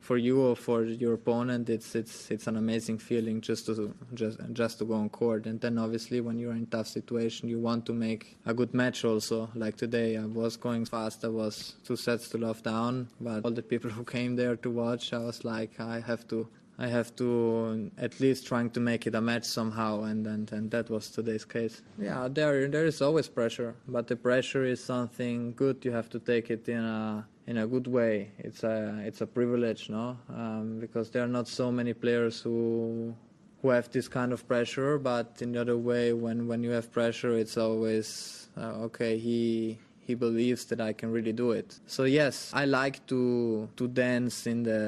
for you or for your opponent, it's it's it's an amazing feeling just to just just to go on court. And then obviously when you're in tough situation, you want to make a good match also. Like today, I was going fast. I was two sets to love down, but all the people who came there to watch, I was like, I have to I have to uh, at least trying to make it a match somehow, and, and, and that was today's case. Yeah, there there is always pressure, but the pressure is something good. You have to take it in a in a good way. It's a it's a privilege, no, um, because there are not so many players who who have this kind of pressure. But in the other way, when when you have pressure, it's always uh, okay. He he believes that I can really do it. So yes, I like to to dance in the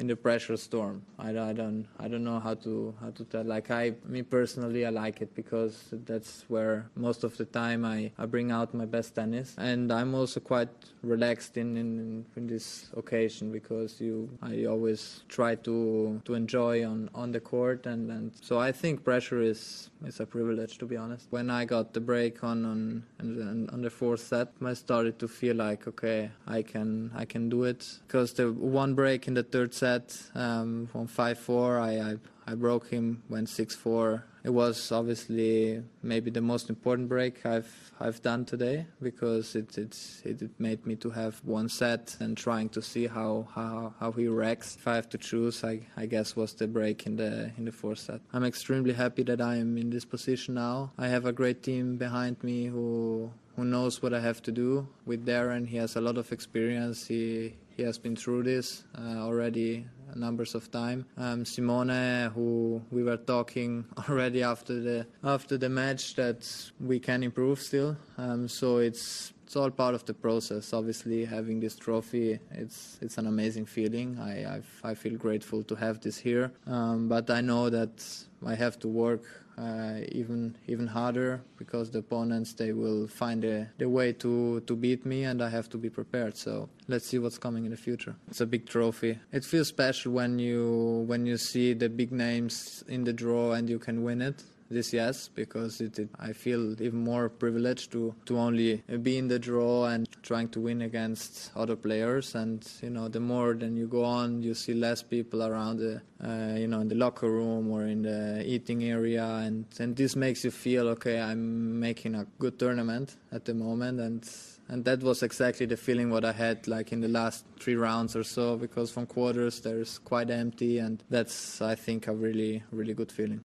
in the pressure storm. I, I don't I don't know how to how to tell. Like I me personally, I like it because that's where most of the time I, I bring out my best tennis, and I'm also quite relaxed in in, in this occasion because you I always try to to enjoy on on the court, and and so I think pressure is is a privilege to be honest. When I got the break on on on, on the fourth set I started to feel like okay, I can I can do it because the one break in the third set um, from five four, I, I I broke him, went six four. It was obviously maybe the most important break I've I've done today because it it, it made me to have one set and trying to see how how, how he reacts. If I have to choose, I, I guess was the break in the in the fourth set. I'm extremely happy that I am in this position now. I have a great team behind me who who knows what I have to do. With Darren, he has a lot of experience. He he has been through this uh, already numbers of time. Um, Simone, who we were talking already after the after the match, that we can improve still. Um, so it's it's all part of the process. Obviously, having this trophy, it's it's an amazing feeling. I I've, i feel grateful to have this here, um, but I know that I have to work Uh, even even harder because the opponents they will find a, the way to, to beat me and I have to be prepared. So let's see what's coming in the future. It's a big trophy. It feels special when you when you see the big names in the draw and you can win it this yes because it, it, I feel even more privileged to to only be in the draw and trying to win against other players. And you know the more then you go on you see less people around the uh, you know in the locker room or in the eating area. And and this makes you feel okay I'm making a good tournament at the moment. And and that was exactly the feeling what I had like in the last three rounds or so because from quarters there's quite empty. And that's I think a really really good feeling.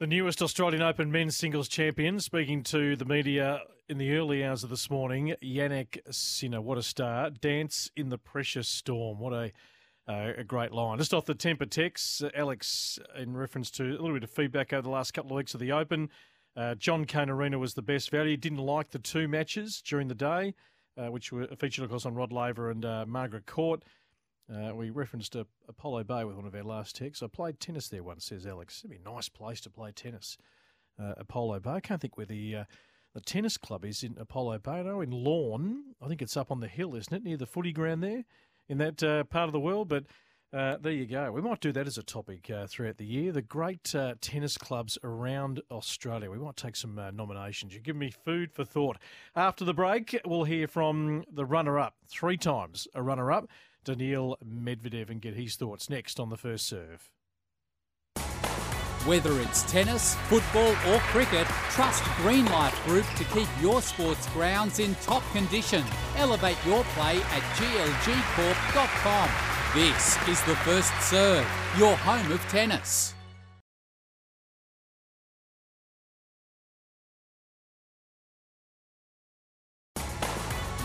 The newest Australian Open men's singles champion, speaking to the media in the early hours of this morning, Jannik Sinner. What a star. Dance in the precious storm. What a uh, a great line. Just off the Tempur text, uh, Alex, in reference to a little bit of feedback over the last couple of weeks of the Open, uh, John Cain Arena was the best value. Didn't like the two matches during the day, uh, which were featured, of course, on Rod Laver and uh, Margaret Court. Uh, we referenced Apollo Bay with one of our last texts. I played tennis there once, says Alex. It'd be a nice place to play tennis. Uh, Apollo Bay. I can't think where the uh, the tennis club is in Apollo Bay. No, in Lorne. I think it's up on the hill, isn't it, near the footy ground there, in that uh, part of the world. But uh, there you go. We might do that as a topic throughout the year. The great tennis clubs around Australia. We might take some nominations. You give me food for thought. After the break, we'll hear from the runner up, three times a runner up. Daniil Medvedev and get his thoughts next on the first serve. Whether it's tennis, football, or cricket, trust Greenlife Group to keep your sports grounds in top condition. Elevate your play at glgcorp.com. This is the first serve, your home of tennis.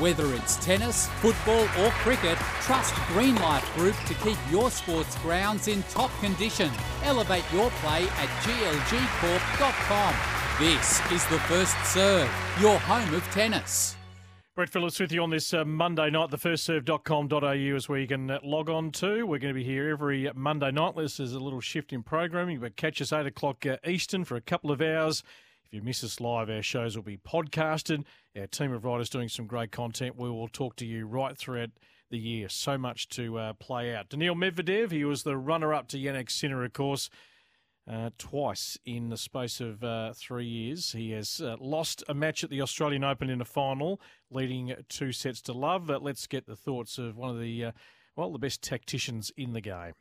Whether it's tennis, football, or cricket, trust Greenlife Group to keep your sports grounds in top condition. Elevate your play at glgcorp.com. This is the first serve, your home of tennis. Brett Phillips with you on this uh, Monday night. The firstserve.com.au is where you can uh, log on to. We're going to be here every Monday night. This is a little shift in programming, but catch us 8 o'clock uh, Eastern for a couple of hours if you miss us live, our shows will be podcasted. Our team of writers doing some great content. We will talk to you right throughout the year. So much to uh, play out. Daniil Medvedev, he was the runner-up to Jannik Sinner, of course. Uh, twice in the space of uh, three years. He has uh, lost a match at the Australian Open in a final, leading two sets to love. let's get the thoughts of one of the, uh, well, the best tacticians in the game.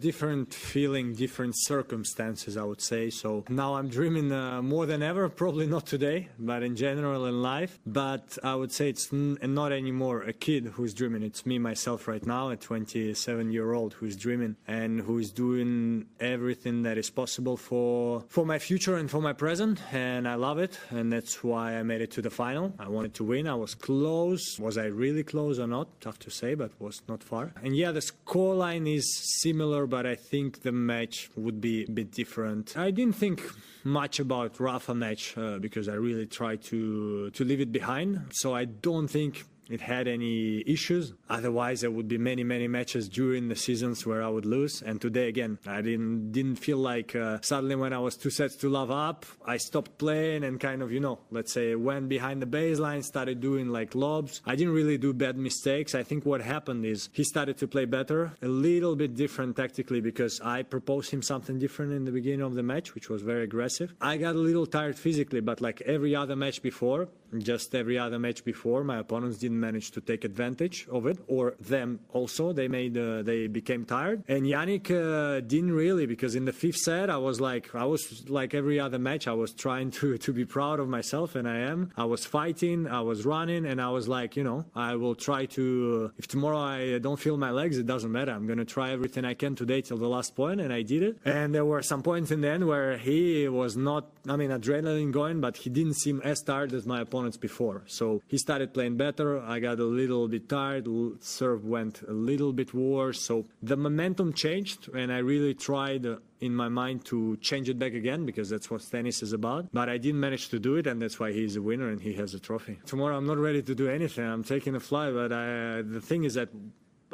Different feeling, different circumstances, I would say. So now I'm dreaming uh, more than ever. Probably not today, but in general in life. But I would say it's n- not anymore a kid who's dreaming. It's me myself right now, a 27 year old who's dreaming and who's doing everything that is possible for for my future and for my present. And I love it, and that's why I made it to the final. I wanted to win. I was close. Was I really close or not? Tough to say, but was not far. And yeah, the scoreline is similar but I think the match would be a bit different. I didn't think much about Rafa match uh, because I really tried to to leave it behind. So I don't think it had any issues. Otherwise, there would be many, many matches during the seasons where I would lose. And today, again, I didn't didn't feel like uh, suddenly when I was two sets to love up, I stopped playing and kind of, you know, let's say went behind the baseline, started doing like lobs. I didn't really do bad mistakes. I think what happened is he started to play better, a little bit different tactically because I proposed him something different in the beginning of the match, which was very aggressive. I got a little tired physically, but like every other match before, just every other match before, my opponents didn't manage to take advantage of it, or them also. They made uh, they became tired, and Jannik uh, didn't really because in the fifth set I was like I was like every other match I was trying to to be proud of myself, and I am. I was fighting, I was running, and I was like you know I will try to. Uh, if tomorrow I don't feel my legs, it doesn't matter. I'm gonna try everything I can today till the last point, and I did it. And there were some points in the end where he was not. I mean, adrenaline going, but he didn't seem as tired as my opponents before. So he started playing better. I got a little bit tired. Serve went a little bit worse. So the momentum changed, and I really tried. Uh, in my mind to change it back again because that's what tennis is about. But I didn't manage to do it, and that's why he's a winner and he has a trophy. Tomorrow I'm not ready to do anything. I'm taking a flight, but I, the thing is that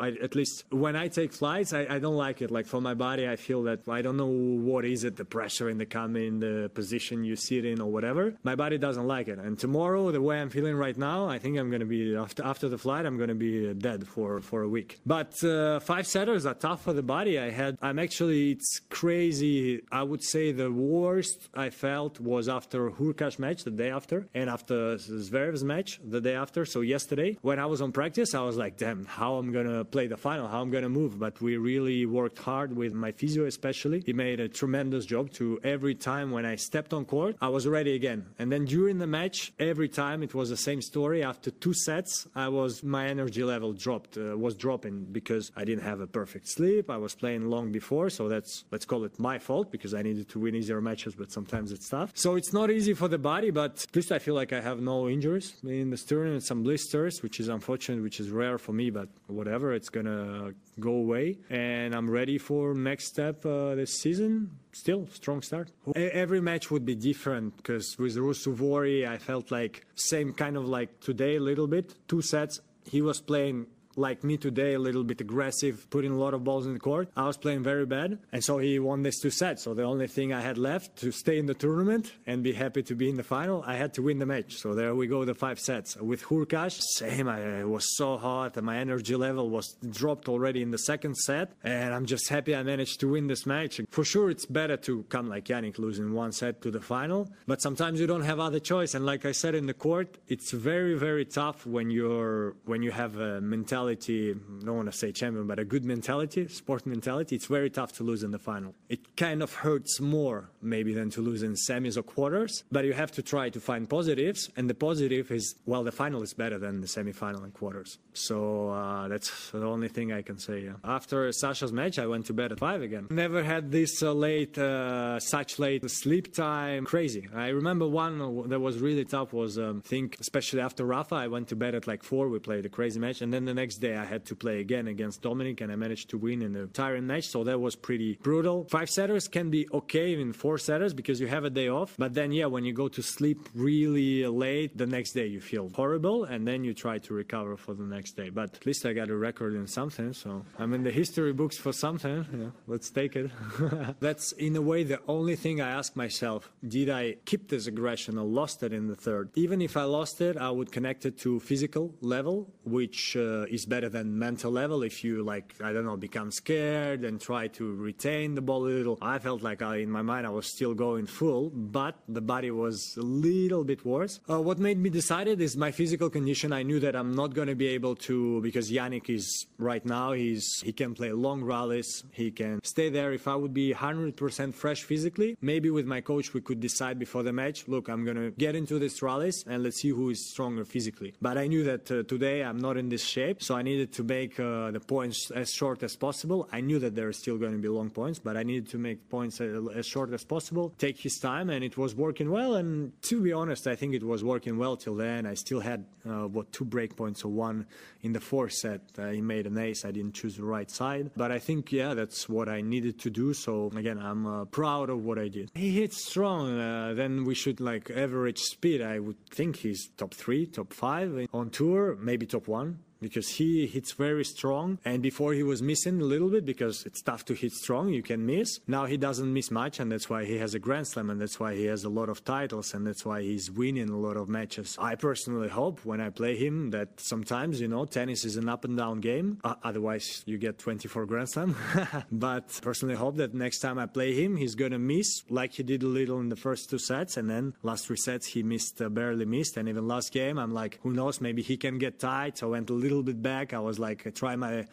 I, at least when I take flights, I, I, don't like it. Like for my body, I feel that I don't know what is it, the pressure in the cabin, the position you sit in, or whatever. My body doesn't like it. And tomorrow, the way I'm feeling right now, I think I'm going to be after after the flight, I'm going to be dead for for a week. But uh, five setters are tough for the body. I had, I'm actually, it's crazy. I would say the worst I felt was after Hurkacz match the day after, and after Zverev's match the day after. So yesterday, when I was on practice, I was like, damn, how I'm gonna play the final, how I'm going to move. But we really worked hard with my physio, especially. He made a tremendous job to every time when I stepped on court, I was ready again. And then during the match, every time it was the same story. After two sets, I was, my energy level dropped, uh, was dropping because I didn't have a perfect sleep. I was playing long before. So that's, let's call it my fault because I needed to win easier matches, but sometimes it's tough. So it's not easy for the body, but at least I feel like I have no injuries in the sternum and some blisters, which is unfortunate, which is rare for me, but whatever it's gonna go away, and I'm ready for next step uh, this season. Still strong start. Every match would be different because with Ruusuvuori, I felt like same kind of like today a little bit. Two sets, he was playing like me today, a little bit aggressive, putting a lot of balls in the court. I was playing very bad, and so he won this two sets. So the only thing I had left to stay in the tournament and be happy to be in the final, I had to win the match. So there we go, the five sets. With Hurkacz, same. I was so hot, and my energy level was dropped already in the second set, and I'm just happy I managed to win this match. For sure, it's better to come like Jannik, losing one set to the final, but sometimes you don't have other choice. And like I said in the court, it's very, very tough when you're when you have a mentality mentality, I don't want to say champion, but a good mentality, sport mentality, it's very tough to lose in the final. It kind of hurts more maybe than to lose in semis or quarters, but you have to try to find positives. And the positive is, well, the final is better than the semifinal and quarters. So uh, that's the only thing I can say. Yeah. After Sasha's match, I went to bed at five again. Never had this uh, late, uh, such late sleep time. Crazy. I remember one that was really tough was, um, I think, especially after Rafa, I went to bed at like four. We played a crazy match, and then the next day I had to play again against Dominic, and I managed to win in a tiring match. So that was pretty brutal. Five setters can be okay in four setters because you have a day off, but then yeah, when you go to sleep really late, the next day you feel horrible, and then you try to recover for the next day. But at least I got a record in something, so I'm in the history books for something. Yeah, let's take it. That's in a way the only thing I ask myself: Did I keep this aggression or lost it in the third? Even if I lost it, I would connect it to physical level, which uh, is better than mental level. If you like, I don't know, become scared and try to retain the ball a little. I felt like I, in my mind I was still going full, but the body was a little bit worse. Uh, what made me decided is my physical condition. I knew that I'm not going to be able to because Jannik is right now. He's he can play long rallies. He can stay there. If I would be 100% fresh physically, maybe with my coach we could decide before the match. Look, I'm going to get into these rallies and let's see who is stronger physically. But I knew that uh, today I'm not in this shape So I needed to make uh, the points as short as possible. I knew that there are still going to be long points, but I needed to make points as short as possible, take his time, and it was working well. And to be honest, I think it was working well till then. I still had, uh, what, two break points or one in the fourth set. Uh, he made an ace. I didn't choose the right side. But I think, yeah, that's what I needed to do. So again, I'm uh, proud of what I did. He hits strong. Uh, then we should like average speed. I would think he's top three, top five on tour, maybe top one because he hits very strong. And before he was missing a little bit because it's tough to hit strong, you can miss. Now he doesn't miss much, and that's why he has a Grand Slam, and that's why he has a lot of titles, and that's why he's winning a lot of matches. I personally hope when I play him that sometimes, you know, tennis is an up and down game. Uh, otherwise, you get 24 Grand Slam. but personally hope that next time I play him, he's gonna miss like he did a little in the first two sets, and then last three sets he missed, uh, barely missed, and even last game I'm like, who knows, maybe he can get tight. So went a little bit back. I was like, try my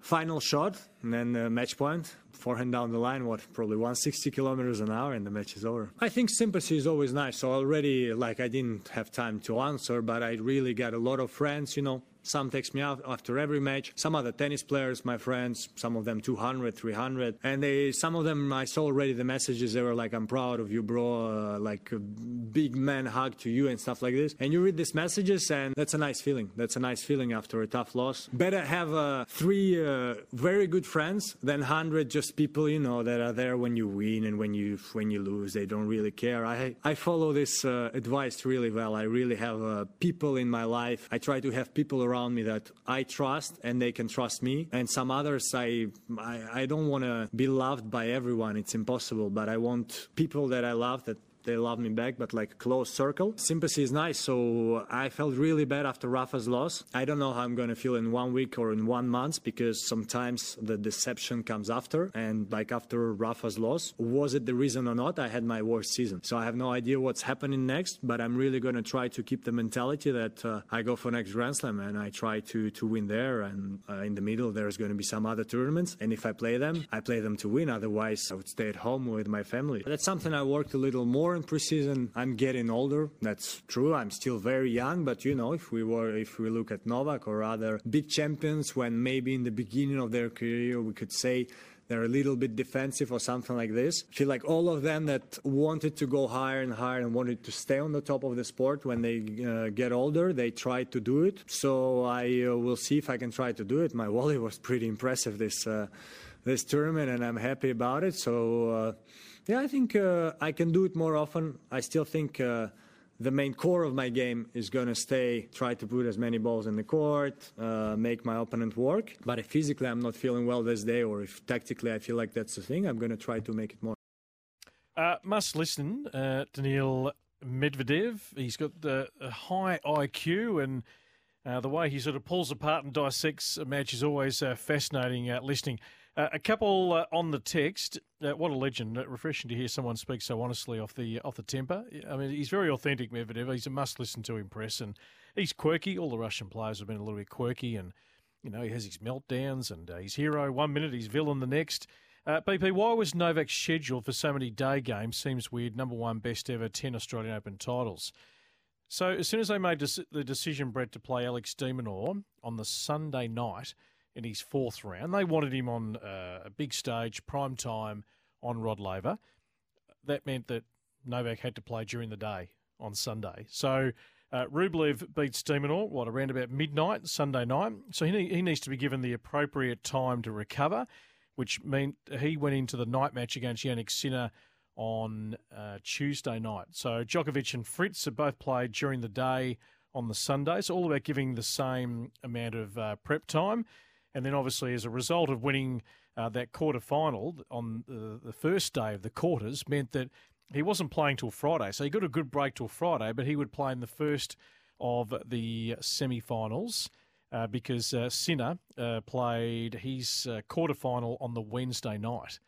final shot, and then uh, match point, forehand down the line, what, probably 160 kilometers an hour, and the match is over. I think sympathy is always nice. So already, like, I didn't have time to answer, but I really got a lot of friends, you know, some text me out after every match. Some other tennis players, my friends, some of them 200, 300. And they, some of them, I saw already the messages. They were like, I'm proud of you, bro. Uh, like big man hug to you and stuff like this. And you read these messages and that's a nice feeling. That's a nice feeling after a tough loss. Better have uh, three uh, very good friends than 100 just people, you know, that are there when you win and when you, when you lose. They don't really care. I, I follow this uh, advice really well. I really have uh, people in my life. I try to have people around around me that I trust and they can trust me. And some others, I, I, I don't want to be loved by everyone. It's impossible. But I want people that I love that they love me back, but like close circle. Sympathy is nice. So I felt really bad after Rafa's loss. I don't know how I'm going to feel in one week or in one month because sometimes the deception comes after. And like after Rafa's loss, was it the reason or not? I had my worst season. So I have no idea what's happening next, but I'm really going to try to keep the mentality that uh, I go for next Grand Slam and I try to, to win there. And uh, in the middle, there's going to be some other tournaments. And if I play them, I play them to win. Otherwise, I would stay at home with my family. That's something I worked a little more in preseason. I'm getting older. That's true. I'm still very young, but you know, if we were, if we look at Novak or other big champions, when maybe in the beginning of their career we could say they're a little bit defensive or something like this. I feel like all of them that wanted to go higher and higher and wanted to stay on the top of the sport when they uh, get older, they try to do it. So I uh, will see if I can try to do it. My volley was pretty impressive this uh, this tournament, and I'm happy about it. So uh, yeah, I think uh, I can do it more often. I still think uh, the main core of my game is going to stay, try to put as many balls in the court, uh, make my opponent work. But if physically I'm not feeling well this day, or if tactically I feel like that's the thing, I'm going to try to make it more. Uh, must listen, uh, Daniil Medvedev. He's got the high IQ and. Uh, the way he sort of pulls apart and dissects a match is always fascinating listening. Uh, a couple uh, on the text. Uh, what a legend! Uh, refreshing to hear someone speak so honestly off the off the temper. I mean, he's very authentic, Medvedev. He's a must listen to impress, and he's quirky. All the Russian players have been a little bit quirky, and you know he has his meltdowns, and uh, he's hero one minute, he's villain the next. Uh, BP, why was Novak scheduled for so many day games? Seems weird. Number one, best ever, 10 Australian Open titles. So, as soon as they made the decision, Brett, to play Alex de Minaur on the Sunday night, in his fourth round. They wanted him on uh, a big stage, prime time on Rod Laver. That meant that Novak had to play during the day on Sunday. So uh, Rublev beats de Minaur, what, around about midnight Sunday night. So he, he needs to be given the appropriate time to recover, which meant he went into the night match against Jannik Sinner on uh, Tuesday night. So Djokovic and Fritz have both played during the day on the Sunday. So all about giving the same amount of uh, prep time. And then, obviously, as a result of winning uh, that quarter final on the, the first day of the quarters, meant that he wasn't playing till Friday. So he got a good break till Friday, but he would play in the first of the semi finals. Uh, because uh, Sinner uh, played his uh, quarter final on the Wednesday night.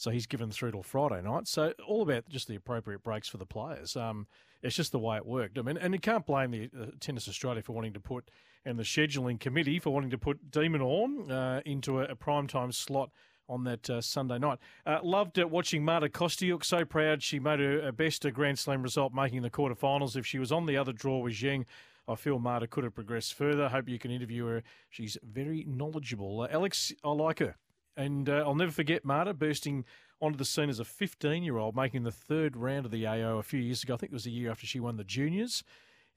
So he's given through till Friday night. So all about just the appropriate breaks for the players. Um, it's just the way it worked. I mean, and you can't blame the uh, Tennis Australia for wanting to put and the scheduling committee for wanting to put de Minaur uh, into a, a prime time slot on that uh, Sunday night. Uh, loved uh, watching Marta Kostyuk. So proud she made her, her best Grand Slam result, making the quarterfinals. If she was on the other draw with Zheng, I feel Marta could have progressed further. Hope you can interview her. She's very knowledgeable. Uh, Alex, I like her. And uh, I'll never forget Marta bursting onto the scene as a 15 year old, making the third round of the AO a few years ago. I think it was the year after she won the juniors.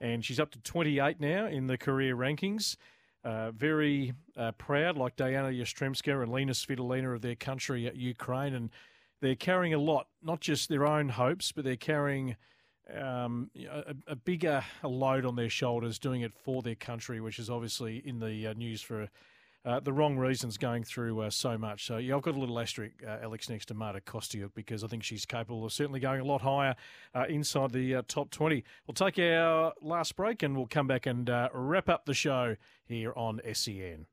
And she's up to 28 now in the career rankings. Uh, very uh, proud, like Diana Yastremska and Lena Svitolina of their country at Ukraine. And they're carrying a lot, not just their own hopes, but they're carrying um, a, a, bigger load on their shoulders doing it for their country, which is obviously in the uh, news for uh, the wrong reasons going through uh, so much. So, yeah, I've got a little asterisk, uh, Alex, next to Marta Kostyuk because I think she's capable of certainly going a lot higher uh, inside the uh, top 20. We'll take our last break and we'll come back and wrap up the show here on SEN.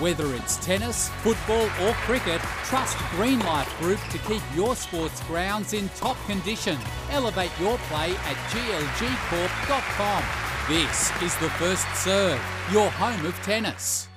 Whether it's tennis, football, or cricket, trust Greenlife Group to keep your sports grounds in top condition. Elevate your play at glgcorp.com. This is the First Serve, your home of tennis.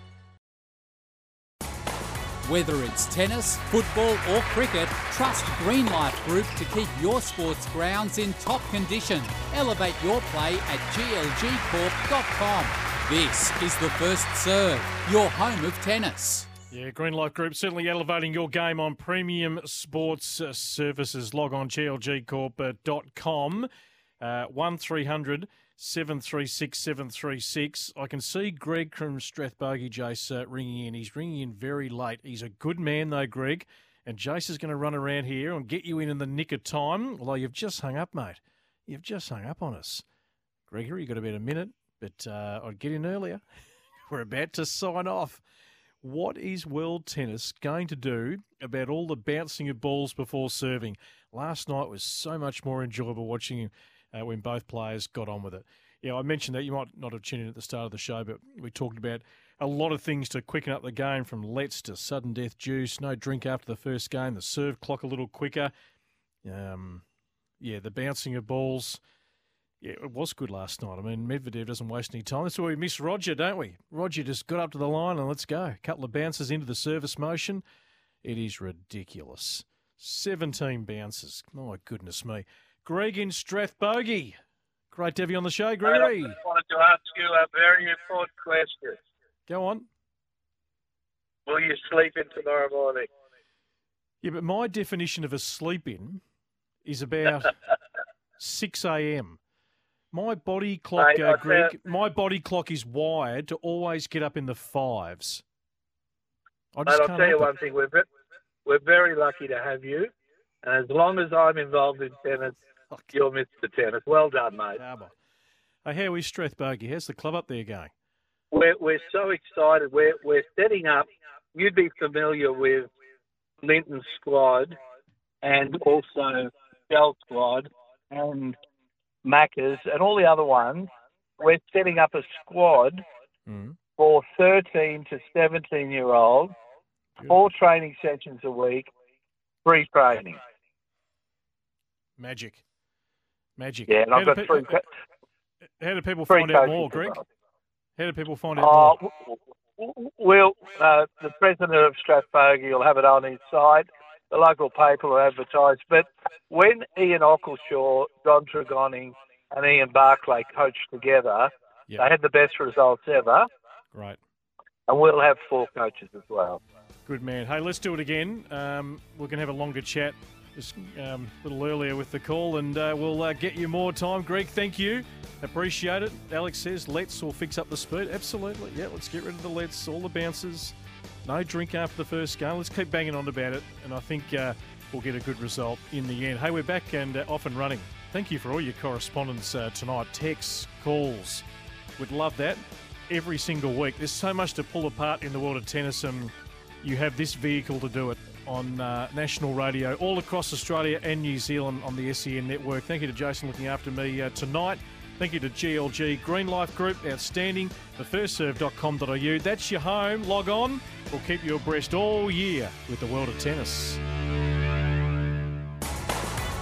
Whether it's tennis, football, or cricket, trust Greenlife Group to keep your sports grounds in top condition. Elevate your play at glgcorp.com. This is the First Serve, your home of tennis. Yeah, Greenlife Group certainly elevating your game on premium sports uh, services. Log on glgcorp.com, uh, 1300 736 736. I can see Greg from Strathbogie, Jace, uh, ringing in. He's ringing in very late. He's a good man, though, Greg. And Jace is going to run around here and get you in in the nick of time. Although you've just hung up, mate. You've just hung up on us. Gregory, you've got about a minute but uh, I'd get in earlier. We're about to sign off. What is world tennis going to do about all the bouncing of balls before serving? Last night was so much more enjoyable watching uh, when both players got on with it. Yeah, I mentioned that you might not have tuned in at the start of the show, but we talked about a lot of things to quicken up the game from lets to sudden death juice, no drink after the first game, the serve clock a little quicker. Um, yeah, the bouncing of balls. Yeah, it was good last night. I mean, Medvedev doesn't waste any time. That's why we miss Roger, don't we? Roger just got up to the line and let's go. A couple of bounces into the service motion. It is ridiculous. 17 bounces. My goodness me. Greg in Strathbogie. Great to have you on the show, Gregory. I wanted to ask you a very important question. Go on. Will you sleep in tomorrow morning? Yeah, but my definition of a sleep in is about 6 a.m. My body clock, Mate, uh, Greg, my body clock is wired to always get up in the fives. I Mate, I'll tell you one it. thing: we're we're very lucky to have you, and as long as I'm involved in tennis. you're Mr. Tennis. Well done, mate. Hey, how is Strathbogie? How's the club up there going? We're we're so excited. We're we're setting up. You'd be familiar with Linton Squad and also Shell Squad and Maccas, and all the other ones, we're setting up a squad mm. for 13 to 17 year olds, four training sessions a week, free training. Magic. Magic. Yeah, and I've got three. How do people find out more, Greg? How do people find out uh, more? Well, uh, the president of Strathbogie will have it on his site the local paper will advertise. But when Ian Ockleshaw, Don Trigoni, and Ian Barclay coached together, yep. they had the best results ever. Right. And we'll have four coaches as well. Good man. Hey, let's do it again. Um, we can have a longer chat just um, a little earlier with the call, and uh, we'll uh, get you more time. Greg, thank you. Appreciate it. Alex says, let's all fix up the speed. Absolutely. Yeah, let's get rid of the let's, all the bounces. No drink after the first game. Let's keep banging on about it, and I think uh, we'll get a good result in the end. Hey, we're back and uh, off and running. Thank you for all your correspondence uh, tonight. Texts, calls. We'd love that every single week. There's so much to pull apart in the world of tennis, and you have this vehicle to do it on uh, national radio all across Australia and New Zealand on the SEN network. Thank you to Jason looking after me uh, tonight. Thank you to GLG Green Life Group, outstanding. Thefirstserve.com.au. That's your home. Log on. We'll keep you abreast all year with the world of tennis.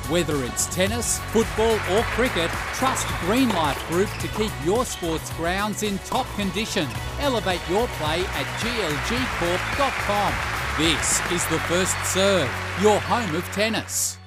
Whether it's tennis, football, or cricket, trust Green Life Group to keep your sports grounds in top condition. Elevate your play at glgcorp.com. This is the First Serve, your home of tennis.